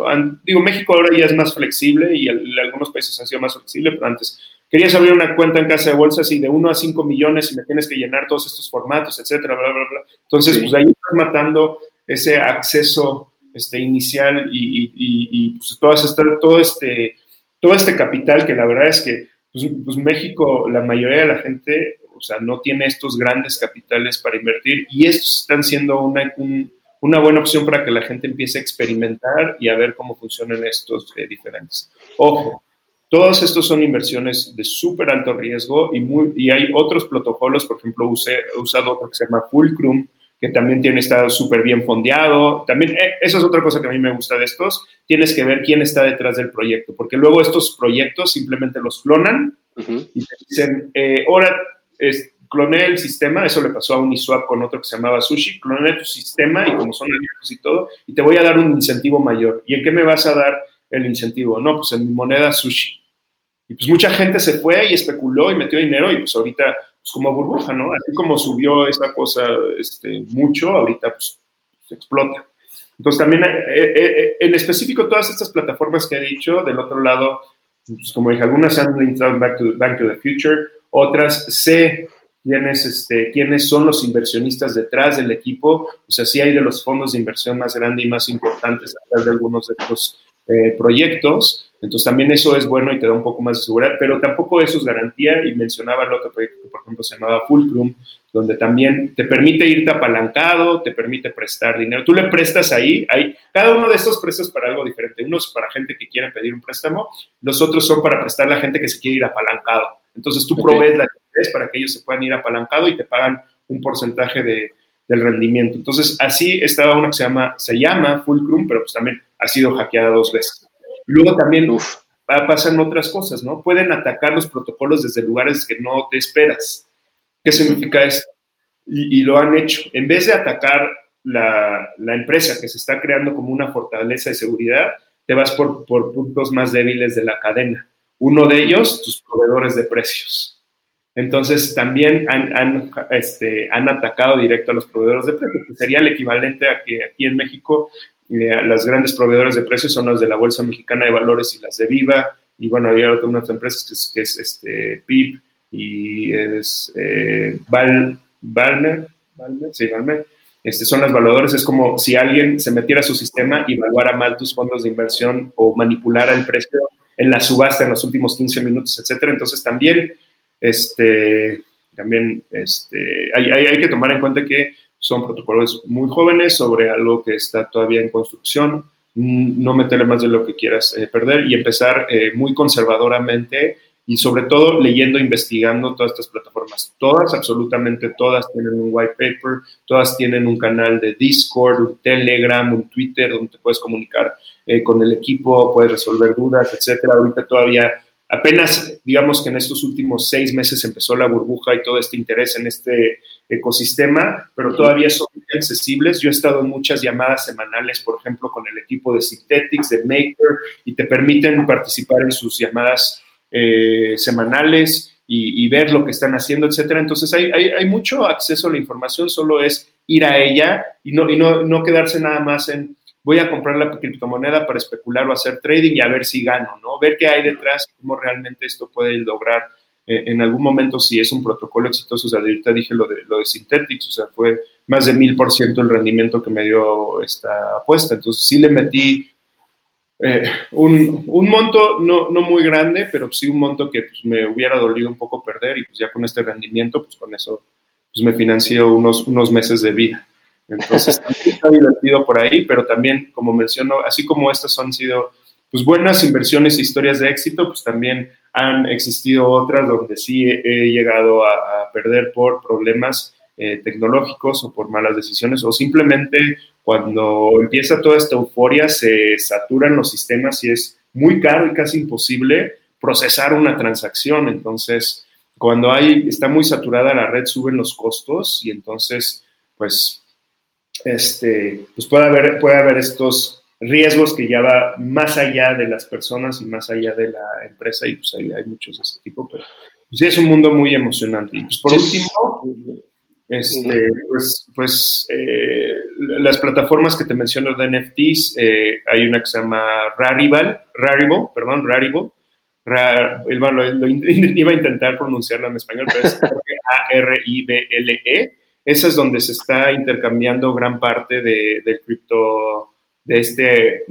digo, México ahora ya es más flexible y algunos países han sido más flexibles, pero antes querías abrir una cuenta en casa de bolsas y de 1 a 5 millones y me tienes que llenar todos estos formatos, etcétera, bla, bla, bla. Entonces, pues ahí estás matando ese acceso este, inicial y, y, pues todo, este, todo, este, todo este capital que la verdad es que pues, pues México, la mayoría de la gente o sea, no tiene estos grandes capitales para invertir y estos están siendo una, una buena opción para que la gente empiece a experimentar y a ver cómo funcionan estos eh, diferentes. Ojo, todos estos son inversiones de súper alto riesgo y, muy, y hay otros protocolos, por ejemplo, usé, he usado otro que se llama Fulcrum, que también tiene estado súper bien fondeado. También, eh, eso es otra cosa que a mí me gusta de estos. Tienes que ver quién está detrás del proyecto, porque luego estos proyectos simplemente los clonan y te dicen, eh, ahora es, cloné el sistema, eso le pasó a Uniswap con otro que se llamaba Sushi, cloné tu sistema y como son abiertos y todo, y te voy a dar un incentivo mayor. ¿Y en qué me vas a dar el incentivo? No, pues en mi moneda Sushi. Y pues mucha gente se fue y especuló y metió dinero y pues ahorita, pues como burbuja, ¿no? Así como subió esa cosa este, mucho, ahorita pues se explota. Entonces también, eh, eh, eh, en específico, todas estas plataformas que he dicho, del otro lado, pues como dije, algunas han entrado Back to, Back to the Future, otras sé quiénes, este, quiénes son los inversionistas detrás del equipo, o sea, sí hay de los fondos de inversión más grandes y más importantes detrás de algunos de estos eh, proyectos, entonces también eso es bueno y te da un poco más de seguridad, pero tampoco eso es garantía. Y mencionaba el otro proyecto que por ejemplo se llamaba Fulcrum, donde también te permite irte apalancado, te permite prestar dinero, tú le prestas ahí, hay, cada uno de estos prestas para algo diferente, unos para gente que quiere pedir un préstamo, los otros son para prestar a la gente que se quiere ir apalancado. Entonces tú provees la liquidez para que ellos se puedan ir apalancado y te pagan un porcentaje de, del rendimiento. Entonces así estaba una que se llama, se llama Fulcrum, pero pues también ha sido hackeada dos veces. Luego también uf, pasan otras cosas, ¿no? Pueden atacar los protocolos desde lugares que no te esperas. ¿Qué significa esto? Y, y lo han hecho. En vez de atacar la, la, empresa que se está creando como una fortaleza de seguridad, te vas por, por puntos más débiles de la cadena. Uno de ellos, tus proveedores de precios. Entonces, también han, han, este, han atacado directo a los proveedores de precios, que sería el equivalente a que aquí en México eh, las grandes proveedores de precios son las de la Bolsa Mexicana de Valores y las de Viva, y bueno, había otras empresas que es, que es este, PIB y es eh, Val, Valmer, sí, Valmer, este, son las evaluadores. Es como si alguien se metiera a su sistema y evaluara mal tus fondos de inversión o manipulara el precio en la subasta en los últimos 15 minutos, etcétera. Entonces también, este, también este, hay, hay, que tomar en cuenta que son protocolos muy jóvenes sobre algo que está todavía en construcción, no meterle más de lo que quieras eh, perder y empezar eh, muy conservadoramente y sobre todo leyendo, investigando todas estas plataformas. Todas, absolutamente todas tienen un white paper, todas tienen un canal de Discord, un Telegram, un Twitter donde te puedes comunicar eh, con el equipo, puedes resolver dudas, etcétera. Ahorita todavía apenas, digamos que en estos últimos seis meses empezó la burbuja y todo este interés en este ecosistema, pero todavía son muy accesibles. Yo he estado en muchas llamadas semanales, por ejemplo, con el equipo de Synthetics, de Maker, y te permiten participar en sus llamadas eh, semanales y, ver lo que están haciendo, etcétera. Entonces hay, hay, mucho acceso a la información, solo es ir a ella y no, y no, no quedarse nada más en voy a comprar la criptomoneda para especular o hacer trading y a ver si gano, ¿no? Ver qué hay detrás, cómo realmente esto puede lograr eh, en algún momento si es un protocolo exitoso. O sea, ahorita dije lo de, lo de Synthetix, o sea, fue más de mil por ciento el rendimiento que me dio esta apuesta. Entonces sí le metí eh, un, monto no, no, muy grande, pero sí un monto que pues, me hubiera dolido un poco perder y pues ya con este rendimiento, pues con eso pues, me financió unos, unos meses de vida. Entonces, está divertido por ahí, pero también, como menciono, así como estas han sido pues, buenas inversiones e historias de éxito, pues también han existido otras donde sí he, llegado a, perder por problemas eh, tecnológicos o por malas decisiones, o simplemente cuando empieza toda esta euforia se saturan los sistemas y es muy caro y casi imposible procesar una transacción. Entonces, cuando hay, está muy saturada la red, suben los costos y entonces, pues este, pues puede haber, puede haber estos riesgos que ya va más allá de las personas y más allá de la empresa y pues hay, hay muchos de ese tipo, pero pues, sí es un mundo muy emocionante. Y pues por último, este, pues, pues eh, las plataformas que te menciono de NFTs, eh, hay una que se llama Rarible, Rarible, perdón, Rarible. lo, iba a intentar pronunciarla en español, pero es A-R-I-B-L-E esa es donde se está intercambiando gran parte de, del cripto, de este,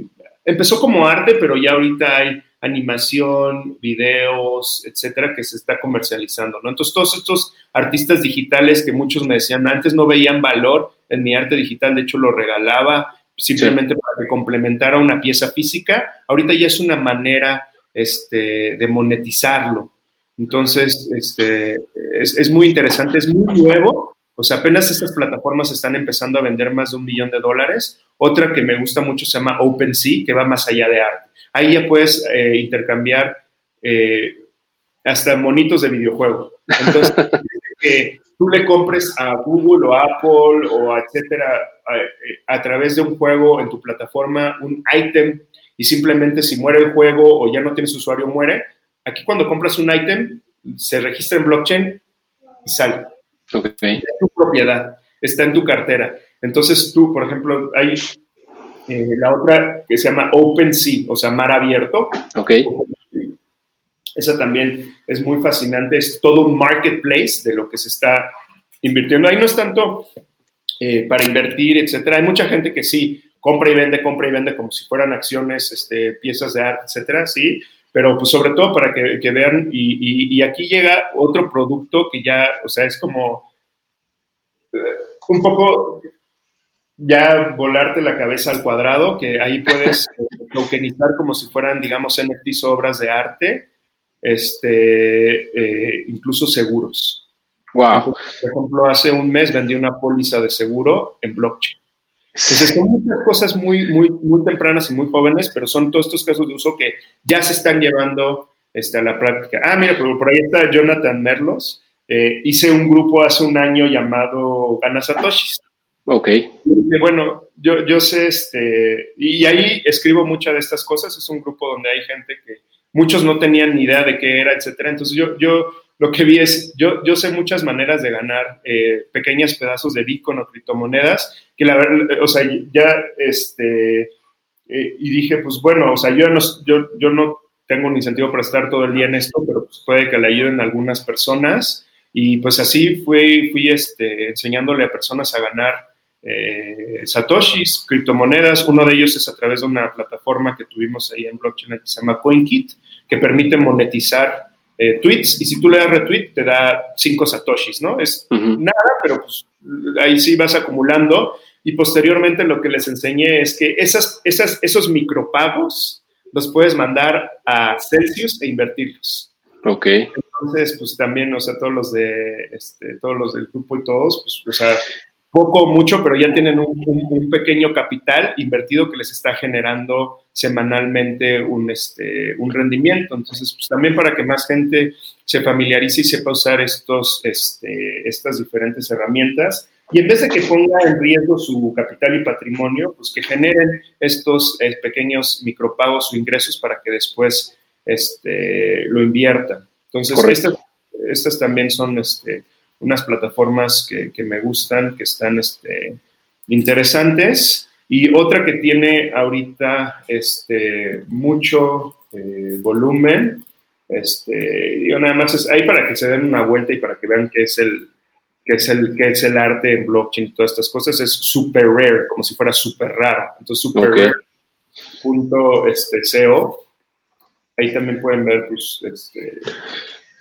empezó como arte, pero ya ahorita hay animación, videos, etcétera, que se está comercializando, ¿no? Entonces, todos estos artistas digitales que muchos me decían, antes no veían valor en mi arte digital, de hecho lo regalaba simplemente para que complementara una pieza física, ahorita ya es una manera este, de monetizarlo. Entonces, este, es, es muy interesante, es muy nuevo, o sea, apenas estas plataformas están empezando a vender más de un millón de dólares. Otra que me gusta mucho se llama OpenSea, que va más allá de arte. Ahí ya puedes eh, intercambiar eh, hasta monitos de videojuego. Entonces, tú le compres a Google o Apple o etcétera a, a, través de un juego en tu plataforma un ítem y simplemente si muere el juego o ya no tienes usuario muere, aquí cuando compras un ítem se registra en blockchain y sale. Okay. Es tu propiedad, está en tu cartera. Entonces tú, por ejemplo, hay eh, la otra que se llama OpenSea, o sea, mar abierto. Ok. Esa también es muy fascinante, es todo un marketplace de lo que se está invirtiendo. Ahí no es tanto eh, para invertir, etcétera. Hay mucha gente que sí compra y vende, compra y vende como si fueran acciones, este, piezas de arte, etcétera, sí, pero pues sobre todo para que, vean, y, y, aquí llega otro producto que ya, o sea, es como eh, un poco ya volarte la cabeza al cuadrado, que ahí puedes tokenizar como si fueran, digamos, NFTs obras de arte, este, eh, incluso seguros. Wow. Por ejemplo, hace un mes vendí una póliza de seguro en blockchain. Entonces, son muchas cosas muy, muy, muy tempranas y muy jóvenes, pero son todos estos casos de uso que ya se están llevando este, a la práctica. Ah, mira, por, por ahí está Jonathan Merlos. Eh, hice un grupo hace un año llamado Gana Satoshis. Ok. Y, bueno, yo, yo sé, este, y ahí escribo muchas de estas cosas. Es un grupo donde hay gente que muchos no tenían ni idea de qué era, etcétera. Entonces, yo, yo lo que vi es, yo, yo sé muchas maneras de ganar eh, pequeños pedazos de Bitcoin o criptomonedas, que la verdad, o sea, ya, este, eh, y dije, pues bueno, o sea, yo no, yo, yo no tengo un incentivo para estar todo el día en esto, pero pues puede que le ayuden algunas personas. Y pues así fui, fui este, enseñándole a personas a ganar eh, satoshis, criptomonedas. Uno de ellos es a través de una plataforma que tuvimos ahí en blockchain que se llama CoinKit, que permite monetizar eh, tweets y si tú le das retweet te da 5 satoshis, ¿no? Es nada, pero pues ahí sí vas acumulando y posteriormente lo que les enseñé es que esas, esas, esos micropagos los puedes mandar a Celsius e invertirlos. Ok. Entonces, pues también, o sea, todos los de, este, todos los del grupo y todos, pues, o sea, poco, mucho, pero ya tienen un, pequeño capital invertido que les está generando semanalmente un, este, un rendimiento. Entonces, pues también para que más gente se familiarice y sepa usar estos, este, estas diferentes herramientas. Y en vez de que ponga en riesgo su capital y patrimonio, pues que generen estos eh, pequeños micropagos o ingresos para que después este, lo inviertan. Entonces, estas, estas, también son este, unas plataformas que, que, me gustan, que están este, interesantes. Y otra que tiene ahorita este, mucho eh, volumen, este, yo nada más es ahí para que se den una vuelta y para que vean qué es el, qué es el, qué es el arte en blockchain y todas estas cosas, es super rare, como si fuera super raro. Entonces, super rare. Punto, este, SEO. Ahí también pueden ver, pues, este,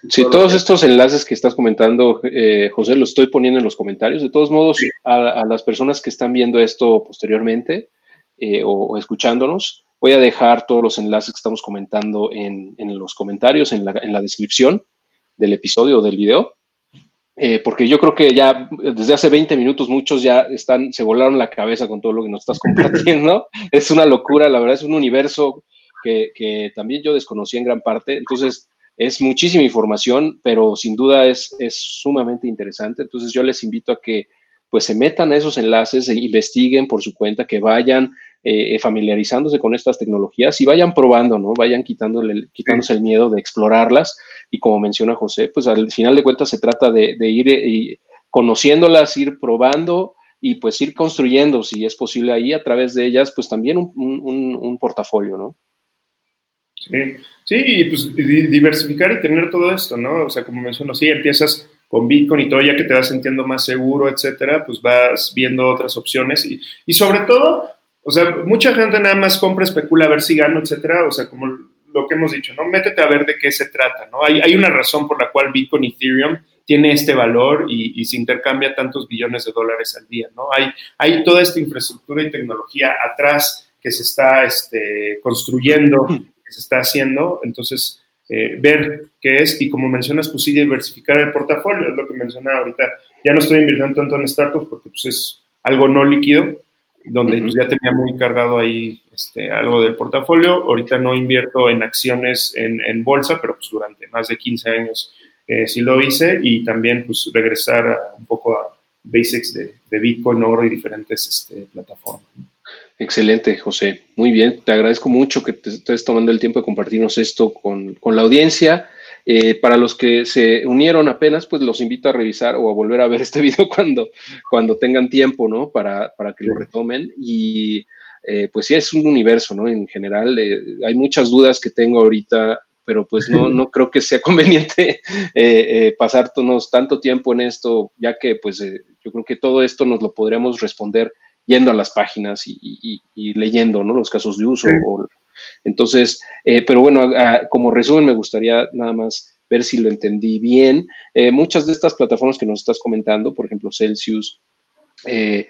Sí, todos estos enlaces que estás comentando, eh, José, los estoy poniendo en los comentarios. De todos modos, a, las personas que están viendo esto posteriormente eh, o, escuchándonos, voy a dejar todos los enlaces que estamos comentando en, los comentarios, en la, descripción del episodio o del video. Eh, porque yo creo que ya desde hace 20 minutos muchos ya están, se volaron la cabeza con todo lo que nos estás compartiendo. es una locura, la verdad, es un universo que, que también yo desconocí en gran parte. Entonces, es muchísima información, pero sin duda es, es sumamente interesante. Entonces yo les invito a que pues se metan a esos enlaces, e investiguen por su cuenta, que vayan eh, familiarizándose con estas tecnologías y vayan probando, ¿no? Vayan quitándole, quitándose el miedo de explorarlas. Y como menciona José, pues al final de cuentas se trata de, ir eh, conociéndolas, ir probando y pues ir construyendo, si es posible ahí, a través de ellas, pues también un, un portafolio, ¿no? Sí, sí, pues diversificar y tener todo esto, ¿no? O sea, como menciono, sí, empiezas con Bitcoin y todo, ya que te vas sintiendo más seguro, etcétera, pues vas viendo otras opciones y, y sobre todo, o sea, mucha gente nada más compra, especula a ver si gano, etcétera, o sea, como lo que hemos dicho, ¿no? Métete a ver de qué se trata, ¿no? Hay, hay una razón por la cual Bitcoin y Ethereum tiene este valor y, y, se intercambia tantos billones de dólares al día, ¿no? Hay, hay toda esta infraestructura y tecnología atrás que se está este, construyendo se está haciendo, entonces eh, ver qué es y como mencionas, pues sí diversificar el portafolio, es lo que mencionaba ahorita. Ya no estoy invirtiendo tanto en startups porque pues es algo no líquido, donde pues, ya tenía muy cargado ahí este, algo del portafolio. Ahorita no invierto en acciones en, en bolsa, pero pues durante más de 15 años eh, sí lo hice y también pues regresar un poco a basics de, de Bitcoin, oro y diferentes este, plataformas. Excelente, José. Muy bien, te agradezco mucho que te estés tomando el tiempo de compartirnos esto con, la audiencia. Eh, para los que se unieron apenas, pues los invito a revisar o a volver a ver este video cuando, cuando tengan tiempo, ¿no? Para, para que lo retomen. Y eh, pues sí, es un universo, ¿no? En general, eh, hay muchas dudas que tengo ahorita, pero pues no, no creo que sea conveniente pasarnos tanto tiempo en esto, ya que pues yo creo que todo esto nos lo podríamos responder yendo a las páginas y, leyendo ¿no? los casos de uso. entonces, eh, pero bueno, como resumen me gustaría nada más ver si lo entendí bien. Eh, muchas de estas plataformas que nos estás comentando, por ejemplo, Celsius, eh,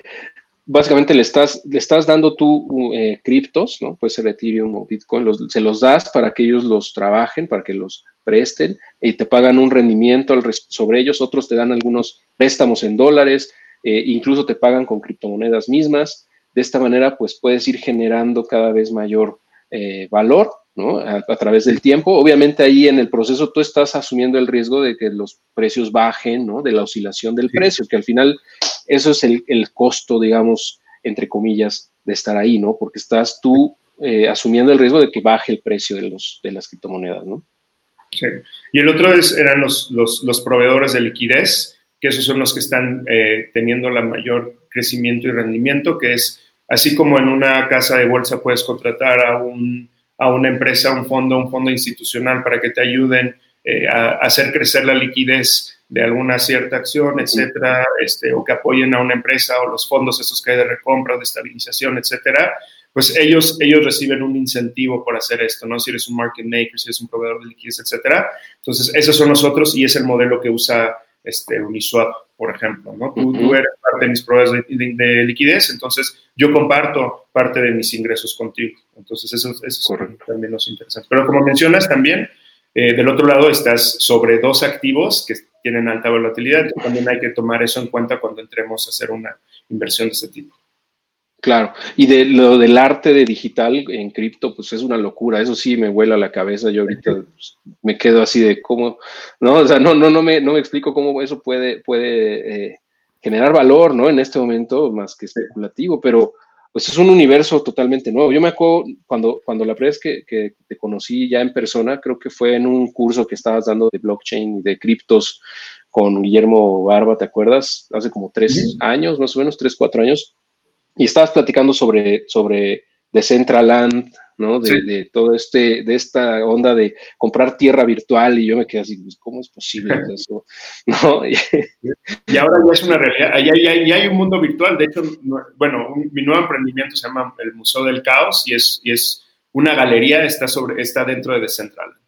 básicamente le estás, le estás dando tú criptos, ¿no? Puede ser Ethereum o Bitcoin, se los das para que ellos los trabajen, para que los presten y te pagan un rendimiento sobre ellos, otros te dan algunos préstamos en dólares, eh, incluso te pagan con criptomonedas mismas. De esta manera, pues puedes ir generando cada vez mayor eh, valor ¿no? A, través del tiempo. Obviamente ahí en el proceso tú estás asumiendo el riesgo de que los precios bajen, ¿no? de la oscilación del precio, que al final eso es el, costo, digamos, entre comillas, de estar ahí, ¿no? Porque estás tú eh, asumiendo el riesgo de que baje el precio de, los, de las criptomonedas, ¿no? Sí. Y el otro es, eran los, los, los proveedores de liquidez, que esos son los que están eh, teniendo la mayor crecimiento y rendimiento, que es así como en una casa de bolsa puedes contratar a, un, a una empresa, un fondo, un fondo institucional para que te ayuden eh, a, hacer crecer la liquidez de alguna cierta acción, etcétera, este, o que apoyen a una empresa o los fondos esos que hay de recompra, de estabilización, etcétera, pues ellos, ellos reciben un incentivo por hacer esto, ¿no? Si eres un market maker, si eres un proveedor de liquidez, etcétera. Entonces, esos son nosotros y es el modelo que usa este, Uniswap, por ejemplo, ¿no? Tú, eres parte de mis proveedores de, liquidez, entonces yo comparto parte de mis ingresos contigo. Entonces, eso, eso también nos interesa. Pero como mencionas también, eh, del otro lado estás sobre dos activos que tienen alta volatilidad, también hay que tomar eso en cuenta cuando entremos a hacer una inversión de este tipo. Claro, y de lo del arte de digital en cripto, pues es una locura, eso sí me vuela la cabeza, yo ahorita pues, me quedo así de cómo, no, o sea, no, no, no me, no me explico cómo eso puede, puede eh, generar valor, ¿no? En este momento, más que especulativo, pero pues es un universo totalmente nuevo. Yo me acuerdo cuando, cuando la primera vez que, que te conocí ya en persona, creo que fue en un curso que estabas dando de blockchain y de criptos con Guillermo Barba, ¿te acuerdas? Hace como tres años, más o menos, tres, cuatro años y estabas platicando sobre, sobre Decentraland, ¿no? De, de, todo este, de esta onda de comprar tierra virtual y yo me quedé así, pues, ¿cómo es posible eso? ¿No? y ahora ya es una realidad, ya, ya, hay un mundo virtual, de hecho, bueno, mi nuevo emprendimiento se llama el Museo del Caos y es, y es una galería, está, sobre, está dentro de Decentraland.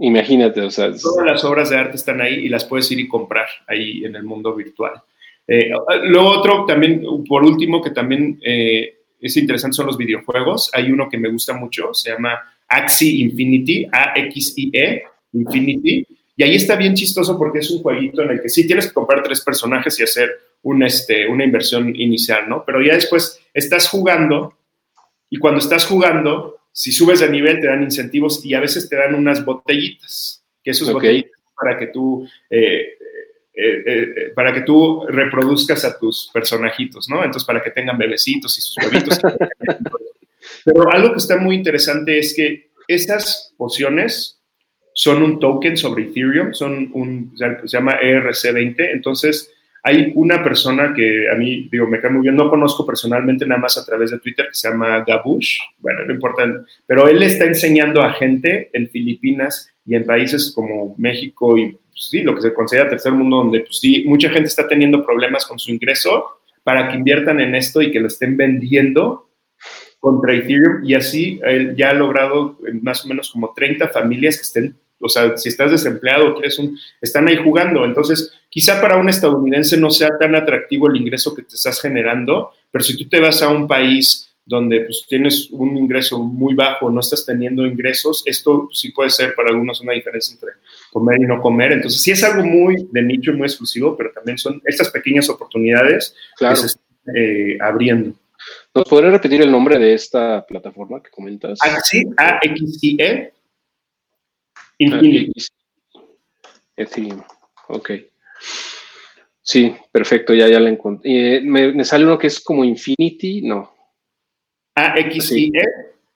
Imagínate, o sea. Todas las obras de arte están ahí y las puedes ir y comprar ahí en el mundo virtual. Eh, lo otro, también, por último, que también eh, es interesante son los videojuegos. Hay uno que me gusta mucho, se llama Axie Infinity, A-X-I-E Infinity. Y ahí está bien chistoso porque es un jueguito en el que sí tienes que comprar tres personajes y hacer un, este, una inversión inicial, ¿no? Pero ya después estás jugando y cuando estás jugando, si subes de nivel te dan incentivos y a veces te dan unas botellitas, que esos botellitas para que tú eh, eh, eh, para que tú reproduzcas a tus personajitos, ¿no? Entonces, para que tengan bebecitos y sus bebitos. Pero algo que está muy interesante es que estas pociones son un token sobre Ethereum, son un, se llama ERC20, entonces hay una persona que a mí, digo, me cae muy bien, no conozco personalmente nada más a través de Twitter, que se llama Gabush, bueno, no importa, pero él está enseñando a gente en Filipinas y en países como México y pues, sí, lo que se considera tercer mundo, donde pues sí, mucha gente está teniendo problemas con su ingreso para que inviertan en esto y que lo estén vendiendo contra Ethereum y así él ya ha logrado más o menos como 30 familias que estén, o sea, si estás desempleado, quieres un, están ahí jugando. Entonces, quizá para un estadounidense no sea tan atractivo el ingreso que te estás generando, pero si tú te vas a un país donde pues, tienes un ingreso muy bajo, no estás teniendo ingresos, esto sí puede ser para algunos una diferencia entre comer y no comer. Entonces, sí es algo muy de nicho, muy exclusivo, pero también son estas pequeñas oportunidades que se están eh, abriendo. ¿Nos podrías repetir el nombre de esta plataforma que comentas? Axi, A-X-I-E. Ethereum. Ok. Sí, perfecto, ya, ya la encontré. Eh, me, me, sale uno que es como Infinity, no. A-X-I-E,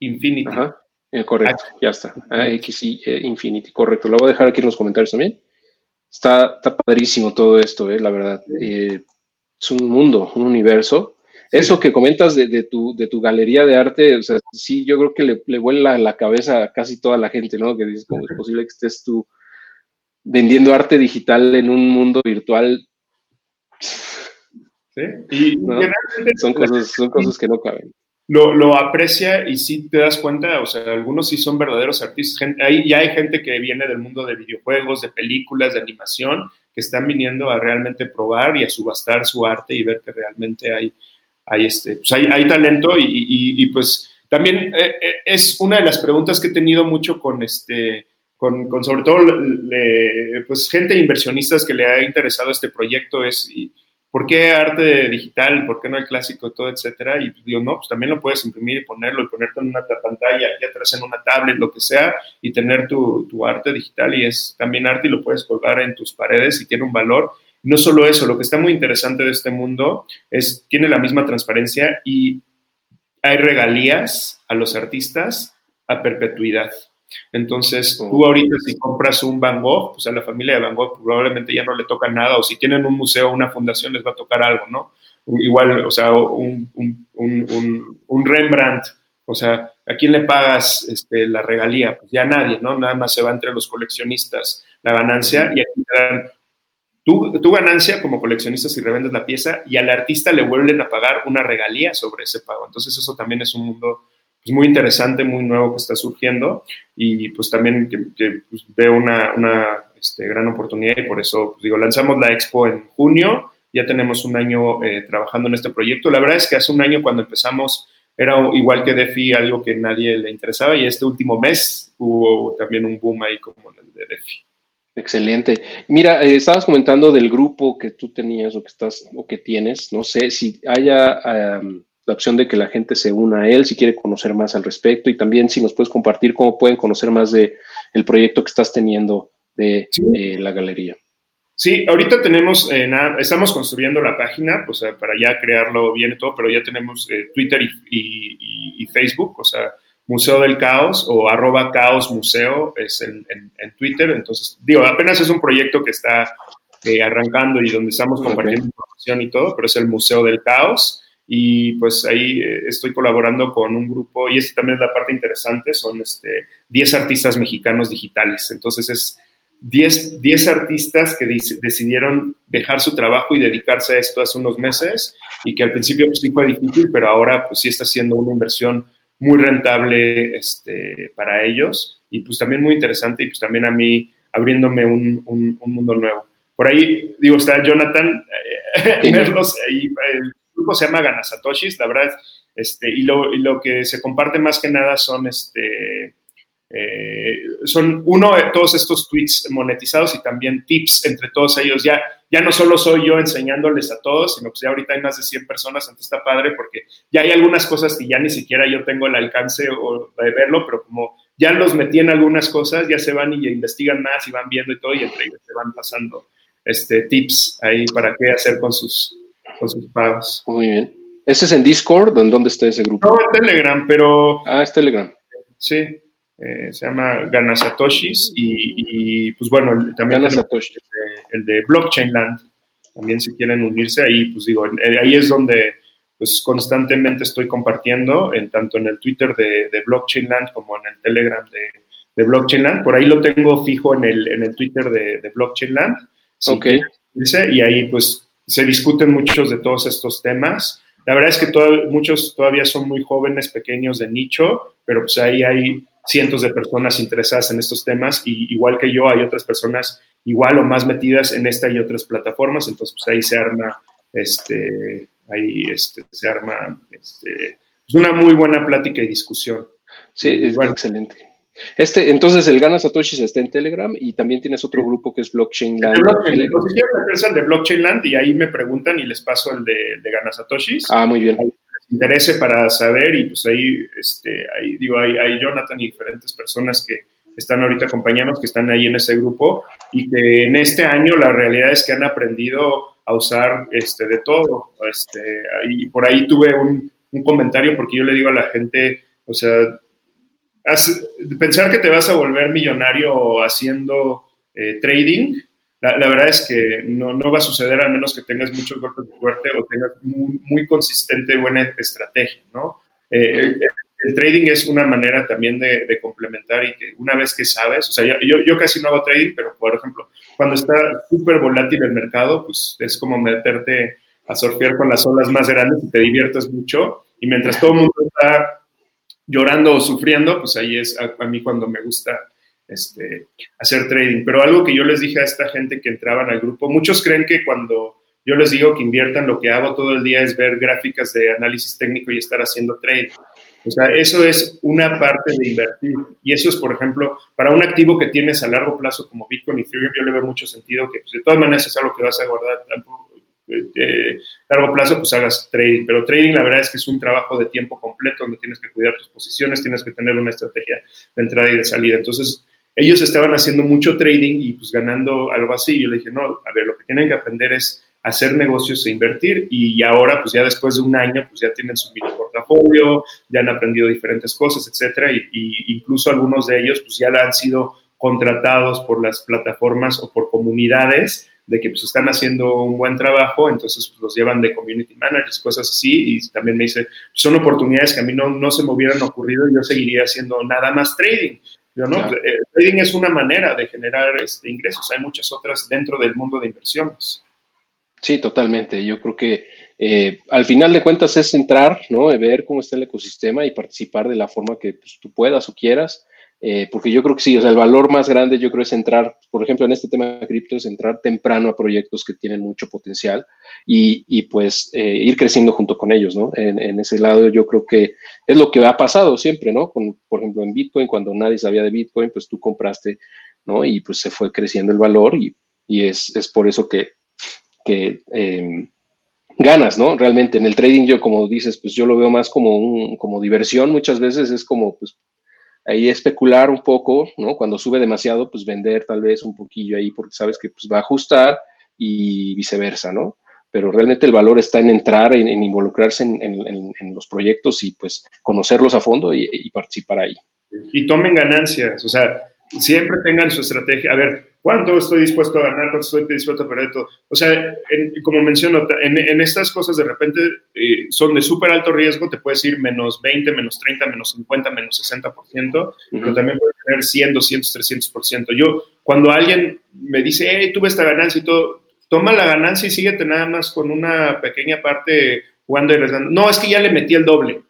Infinity. Ajá. Eh, correcto, ya está. X y e Infinity, correcto. Lo voy a dejar aquí en los comentarios también. Está, está padrísimo todo esto, eh, la verdad. Eh, es un mundo, un universo. Eso que comentas de, tu, de tu galería de arte, o sea, sí, yo creo que le, le vuela la cabeza a casi toda la gente, ¿no? Que dices, ¿cómo es posible que estés tú vendiendo arte digital en un mundo virtual? Sí, y son, cosas, son cosas que no caben lo, aprecia y sí te das cuenta, o sea, algunos sí son verdaderos artistas. ya hay gente que viene del mundo de videojuegos, de películas, de animación, que están viniendo a realmente probar y a subastar su arte y ver que realmente hay, hay, este, pues hay, talento y, pues también eh, eh, es una de las preguntas que he tenido mucho con este... Con, sobre todo pues gente inversionistas que le ha interesado este proyecto es ¿por qué arte digital? ¿Por qué no el clásico, todo, etcétera? Y digo, no, pues también lo puedes imprimir y ponerlo y ponerte en una pantalla, y atrás en una tablet, lo que sea, y tener tu, tu, arte digital y es también arte y lo puedes colgar en tus paredes y tiene un valor. No solo eso, lo que está muy interesante de este mundo es, tiene la misma transparencia y hay regalías a los artistas a perpetuidad. Entonces, tú ahorita si compras un Van Gogh, pues a la familia de Van Gogh probablemente ya no le toca nada, o si tienen un museo o una fundación les va a tocar algo, ¿no? Igual, o sea, un, Rembrandt, o sea, ¿a quién le pagas este, la regalía? Pues ya nadie, ¿no? Nada más se va entre los coleccionistas la ganancia y aquí te dan tu, tu, ganancia como coleccionista si revendes la pieza y al artista le vuelven a pagar una regalía sobre ese pago. Entonces eso también es un mundo pues, muy interesante, muy nuevo que está surgiendo y pues también que, pues, veo una, una este, gran oportunidad y por eso pues, digo, lanzamos la expo en junio, ya tenemos un año eh, trabajando en este proyecto. La verdad es que hace un año cuando empezamos era igual que DeFi, algo que nadie le interesaba y este último mes hubo también un boom ahí como el de DeFi. Excelente. Mira, eh, estabas comentando del grupo que tú tenías o que estás o que tienes. No sé si haya la opción de que la gente se una a él, si quiere conocer más al respecto y también si nos puedes compartir cómo pueden conocer más de el proyecto que estás teniendo de eh, la galería. Sí, ahorita tenemos, eh, estamos construyendo la página, o sea, para ya crearlo bien y todo, pero ya tenemos Twitter y, y, Facebook, o sea, Museo del Caos o arroba Caos Museo es en, Twitter. Entonces, digo, apenas es un proyecto que está eh, arrancando y donde estamos compartiendo información y todo, pero es el Museo del Caos. Y pues ahí eh, estoy colaborando con un grupo, y esta también es la parte interesante, son este, 10 artistas mexicanos digitales. Entonces es 10, 10 artistas que decidieron dejar su trabajo y dedicarse a esto hace unos meses y que al principio pues, sí fue difícil, pero ahora pues sí está siendo una inversión muy rentable este, para ellos y pues también muy interesante y pues también a mí abriéndome un, un, mundo nuevo. Por ahí, digo, está Jonathan eh, Merlos, ahí, grupo se llama Ganasatoshis, la verdad, este, y, lo, y lo que se comparte más que nada son este, eh, son uno de todos estos tweets monetizados y también tips entre todos ellos. Ya, ya no solo soy yo enseñándoles a todos, sino que ya ahorita hay más de 100 personas, entonces está padre porque ya hay algunas cosas que ya ni siquiera yo tengo el alcance o de verlo, pero como ya los metí en algunas cosas, ya se van y investigan más y van viendo y todo, y entre ellos se van pasando este, tips ahí para qué hacer con sus, con sus pagos. Muy bien. ¿Ese es en Discord? ¿En dónde está ese grupo? No, en Telegram, pero... Ah, es Telegram. Sí. Eh, se llama Ganasatoshis y, y pues bueno, también el de, el de Blockchain Land, también si quieren unirse ahí, pues digo, eh, ahí es donde pues constantemente estoy compartiendo, en, tanto en el Twitter de, de Blockchain Land como en el Telegram de, de, Blockchain Land, por ahí lo tengo fijo en el, en el Twitter de, de Blockchain Land. ok. y ahí pues se discuten muchos de todos estos temas. La verdad es que muchos todavía son muy jóvenes, pequeños de nicho, pero pues ahí hay cientos de personas interesadas en estos temas y igual que yo hay otras personas igual o más metidas en esta y otras plataformas, entonces pues ahí se arma, este, ahí este, se arma este, pues, una muy buena plática y discusión. Sí, es bueno. excelente. Este, entonces, el Gana Satoshi está en Telegram y también tienes otro grupo que es Blockchain Land. Blockchain, el de Blockchain Land y ahí me preguntan y les paso el de, de Gana Satoshis. Ah, muy bien interese para saber y pues ahí, este, ahí digo, hay, hay Jonathan y diferentes personas que están ahorita acompañándonos, que están ahí en ese grupo y que en este año la realidad es que han aprendido a usar este, de todo. Este, y por ahí tuve un, un comentario porque yo le digo a la gente, o sea, pensar que te vas a volver millonario haciendo eh, trading, la, verdad es que no, no, va a suceder a menos que tengas muchos golpes de suerte o tengas muy, muy consistente buena estrategia, ¿no? Eh, el, trading es una manera también de, de, complementar y que una vez que sabes, o sea, yo, yo casi no hago trading, pero por ejemplo, cuando está súper volátil el mercado, pues es como meterte a surfear con las olas más grandes y te diviertes mucho. Y mientras todo el mundo está llorando o sufriendo, pues ahí es a, mí cuando me gusta este, hacer trading. Pero algo que yo les dije a esta gente que entraban al grupo, muchos creen que cuando yo les digo que inviertan, lo que hago todo el día es ver gráficas de análisis técnico y estar haciendo trading. O sea, eso es una parte de invertir. Y eso es, por ejemplo, para un activo que tienes a largo plazo como Bitcoin y Ethereum, yo le veo mucho sentido que pues, de todas maneras es algo que vas a guardar a largo plazo, pues hagas trading. Pero trading, la verdad es que es un trabajo de tiempo completo donde tienes que cuidar tus posiciones, tienes que tener una estrategia de entrada y de salida. Entonces, ellos estaban haciendo mucho trading y pues ganando algo así. Yo le dije, no, a ver, lo que tienen que aprender es hacer negocios e invertir y ahora pues ya después de un año pues ya tienen su mini portafolio, ya han aprendido diferentes cosas, etcétera y, incluso algunos de ellos pues ya han sido contratados por las plataformas o por comunidades de que pues están haciendo un buen trabajo, entonces pues, los llevan de community managers, cosas así, y también me dice, son oportunidades que a mí no, no se me hubieran ocurrido, yo seguiría haciendo nada más trading, ¿no? El trading es una manera de generar este, ingresos, hay muchas otras dentro del mundo de inversiones. Sí, totalmente. Yo creo que eh, al final de cuentas es entrar, ¿no? ver cómo está el ecosistema y participar de la forma que pues, tú puedas o quieras. Eh, porque yo creo que sí, o sea, el valor más grande yo creo es entrar, por ejemplo, en este tema de cripto, es entrar temprano a proyectos que tienen mucho potencial y, y pues eh, ir creciendo junto con ellos, ¿no? En, en, ese lado yo creo que es lo que ha pasado siempre, ¿no? Con, por ejemplo, en Bitcoin, cuando nadie sabía de Bitcoin, pues tú compraste, ¿no? Y pues se fue creciendo el valor y, y es, es por eso que, que eh, ganas, ¿no? Realmente en el trading yo, como dices, pues yo lo veo más como, un, como diversión, muchas veces es como, pues ahí especular un poco, ¿no? Cuando sube demasiado, pues vender tal vez un poquillo ahí porque sabes que pues, va a ajustar y viceversa, ¿no? Pero realmente el valor está en entrar, en, en involucrarse en, los proyectos y pues conocerlos a fondo y, y, participar ahí. Y tomen ganancias, o sea, siempre tengan su estrategia. A ver, ¿cuánto estoy dispuesto a ganar? ¿Cuánto estoy dispuesto a perder todo? O sea, como menciono, en, estas cosas de repente eh, son de súper alto riesgo, te puedes ir menos 20, menos 30, menos 50, menos 60%, uh -huh. pero también puedes tener 100, 200, 300%. Yo, cuando alguien me dice, hey, tuve esta ganancia y todo, toma la ganancia y síguete nada más con una pequeña parte jugando y rezando. No, es que ya le metí el doble.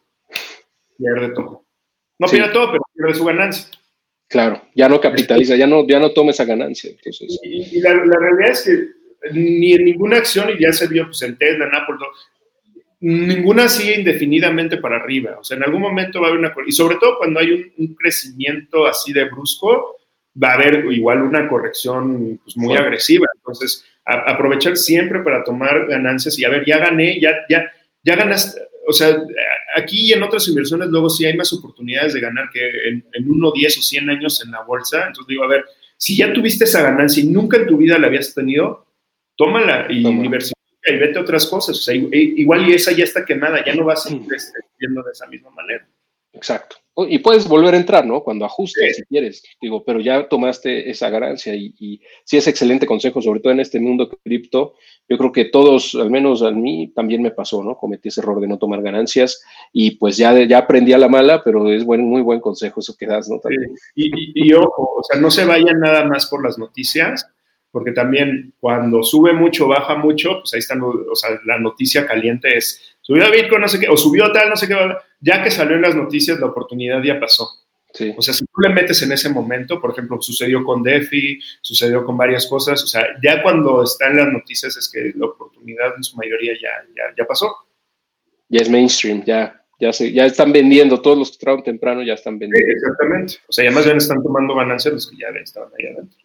Pierde todo. No sí. pierde todo, pero pierde su ganancia. Claro, ya no capitaliza, ya no, ya no toma esa ganancia. Entonces. Y, y la, la, realidad es que ni en ninguna acción, y ya se vio pues, en Tesla, en Apple, ninguna sigue indefinidamente para arriba. O sea, en algún momento va a haber una... Y sobre todo cuando hay un, un crecimiento así de brusco, va a haber igual una corrección pues, muy sí. agresiva. Entonces, a, aprovechar siempre para tomar ganancias y a ver, ya gané, ya, ya, ya ganaste. O sea, aquí y en otras inversiones luego sí hay más oportunidades de ganar que en, en uno, 10 o 100 años en la bolsa. Entonces digo, a ver, si ya tuviste esa ganancia y nunca en tu vida la habías tenido, tómala y Toma. diversifica y vete a otras cosas. O sea, igual y esa ya está quemada, ya no vas a seguir viendo de esa misma manera. Exacto. Y puedes volver a entrar, ¿no? Cuando ajustes, sí. si quieres. Digo, pero ya tomaste esa ganancia y, y sí es excelente consejo, sobre todo en este mundo cripto. Yo creo que todos, al menos a mí, también me pasó, ¿no? Cometí ese error de no tomar ganancias y pues ya, ya aprendí a la mala, pero es buen, muy buen consejo eso que das, ¿no? Sí. Y, y, y ojo, o sea, no se vayan nada más por las noticias, porque también cuando sube mucho, baja mucho, pues ahí están, o sea, la noticia caliente es subió Bitcoin, no sé qué, o subió tal, no sé qué, ya que salió en las noticias, la oportunidad ya pasó. Sí. O sea, si tú le metes en ese momento, por ejemplo, sucedió con DeFi, sucedió con varias cosas, o sea, ya cuando está en las noticias es que la oportunidad en su mayoría ya, ya, ya pasó. Ya es mainstream, ya, ya, se, ya están vendiendo, todos los que entraron temprano ya están vendiendo. Sí, exactamente. O sea, ya más bien están tomando ganancias los que ya estaban ahí adentro.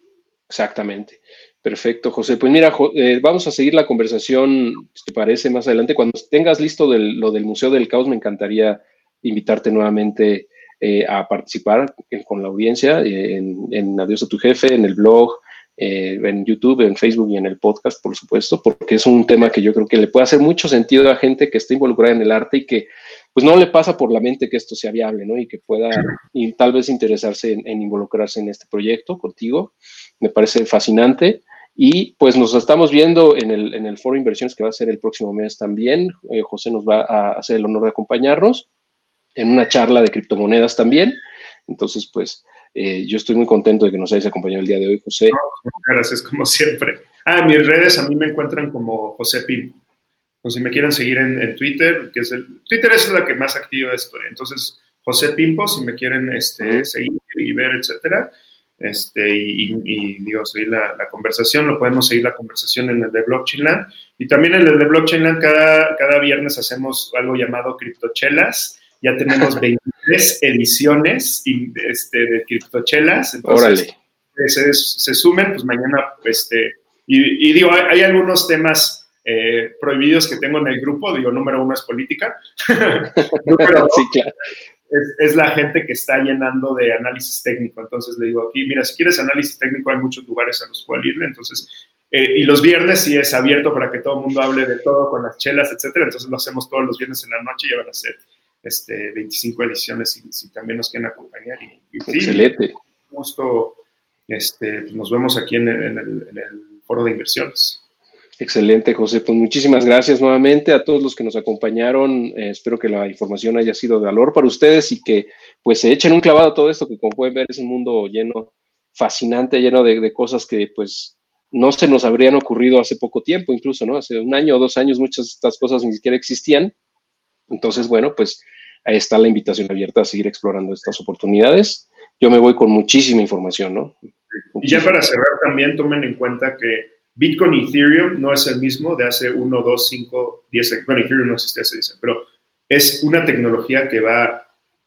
Exactamente. Perfecto, José. Pues mira, eh, vamos a seguir la conversación, si te parece, más adelante. Cuando tengas listo lo del Museo del Caos, me encantaría invitarte nuevamente eh, a participar con la audiencia eh, en, en, Adiós a tu jefe, en el blog, eh, en YouTube, en Facebook y en el podcast, por supuesto, porque es un tema que yo creo que le puede hacer mucho sentido a gente que está involucrada en el arte y que pues no le pasa por la mente que esto sea viable, ¿no? Y que pueda y tal vez interesarse en, involucrarse en este proyecto contigo. Me parece fascinante. Y pues nos estamos viendo en el, en el foro inversiones que va a ser el próximo mes también. Eh, José nos va a hacer el honor de acompañarnos en una charla de criptomonedas también. Entonces, pues eh, yo estoy muy contento de que nos hayas acompañado el día de hoy, José. Gracias, como siempre. Ah, mis redes a mí me encuentran como José Pim. O si me quieren seguir en, en, Twitter, que es el. Twitter es la que más activa estoy. Entonces, José Pimpo, si me quieren este, seguir y ver, etcétera este, y, y, digo, seguir la, la, conversación, lo podemos seguir la conversación en el de Blockchain Land. Y también en el de Blockchain Land, cada, cada viernes hacemos algo llamado Criptochelas. Ya tenemos 23 ediciones este, de Criptochelas. Entonces, se, se, sumen, pues mañana, este, y, y digo, hay, hay, algunos temas eh, prohibidos que tengo en el grupo. Digo, número uno es política. número dos, sí, claro es, es, la gente que está llenando de análisis técnico. Entonces le digo aquí, mira, si quieres análisis técnico hay muchos lugares a los cuales ir. Entonces, eh, y los viernes sí es abierto para que todo el mundo hable de todo con las chelas, etcétera. Entonces lo hacemos todos los viernes en la noche y van a ser este, 25 ediciones si, si también nos quieren acompañar. Y, y sí, Excelente. Justo este, nos vemos aquí en el, en, el, en el foro de inversiones. Excelente, José. Pues muchísimas gracias nuevamente a todos los que nos acompañaron. Eh, espero que la información haya sido de valor para ustedes y que pues se echen un clavado a todo esto, que como pueden ver es un mundo lleno, fascinante, lleno de, cosas que pues no se nos habrían ocurrido hace poco tiempo, incluso, ¿no? Hace un año o dos años muchas de estas cosas ni siquiera existían. Entonces, bueno, pues ahí está la invitación abierta a seguir explorando estas oportunidades. Yo me voy con muchísima información, ¿no? Y ya para cerrar también tomen en cuenta que Bitcoin y Ethereum no es el mismo de hace 1, 2, 5, 10 años. Bueno, Ethereum no existe hace 10 años, pero es una tecnología que va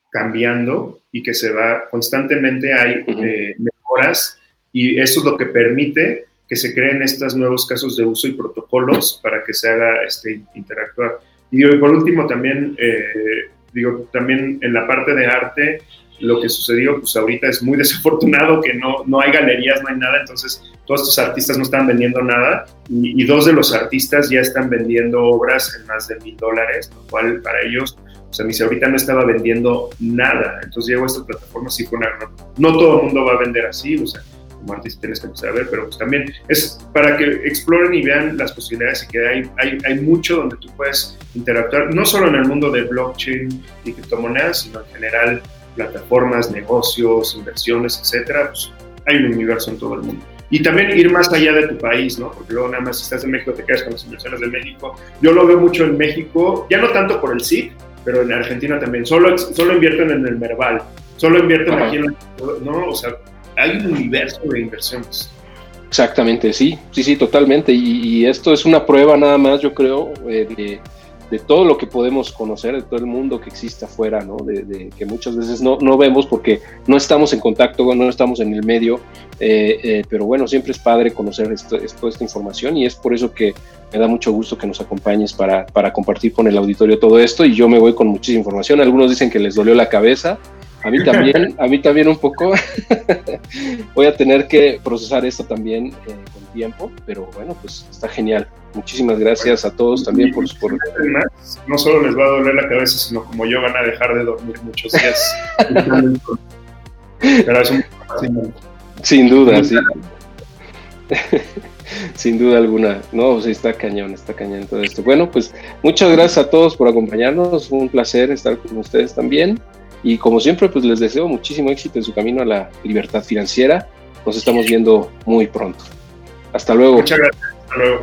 cambiando y que se va constantemente, hay eh, mejoras y eso es lo que permite que se creen estos nuevos casos de uso y protocolos para que se haga este, interactuar. Y por último también, eh, digo, también en la parte de arte, lo que sucedió, pues ahorita es muy desafortunado que no, no hay galerías, no hay nada, entonces todos estos artistas no están vendiendo nada y, dos de los artistas ya están vendiendo obras en más de mil dólares, lo cual para ellos, o sea, si ahorita no estaba vendiendo nada, entonces llegó a esta plataforma, sí fue una... No, todo el mundo va a vender así, o sea, como artista tienes que empezar a ver, pero pues también es para que exploren y vean las posibilidades y que hay, hay, hay mucho donde tú puedes interactuar, no solo en el mundo de blockchain y criptomonedas, sino en general plataformas, negocios, inversiones, etcétera, pues hay un universo en todo el mundo. Y también ir más allá de tu país, ¿no? Porque luego nada más si estás en México te quedas con las inversiones de México. Yo lo veo mucho en México, ya no tanto por el SIC, pero en Argentina también. Solo, solo invierten en el Merval, solo invierten aquí en ¿no? O sea, hay un universo de inversiones. Exactamente, sí, sí, sí, totalmente. Y, esto es una prueba nada más, yo creo, eh, de de todo lo que podemos conocer, de todo el mundo que existe afuera, ¿no? De, que muchas veces no, no, vemos porque no estamos en contacto, no estamos en el medio, eh, eh, pero bueno, siempre es padre conocer esto, esta información y es por eso que me da mucho gusto que nos acompañes para, para compartir con el auditorio todo esto y yo me voy con muchísima información. Algunos dicen que les dolió la cabeza, a mí también, a mí también un poco. Voy a tener que procesar esto también eh, con tiempo, pero bueno, pues está genial. Muchísimas gracias a todos también por su... Por... No solo les va a doler la cabeza, sino como yo van a dejar de dormir muchos días. Sin duda, sí. Sin duda alguna. No, sí, está cañón, está cañón todo esto. Bueno, pues muchas gracias a todos por acompañarnos. un placer estar con ustedes también. Y como siempre, pues les deseo muchísimo éxito en su camino a la libertad financiera. Nos estamos viendo muy pronto. Hasta luego. Muchas gracias. Hasta luego.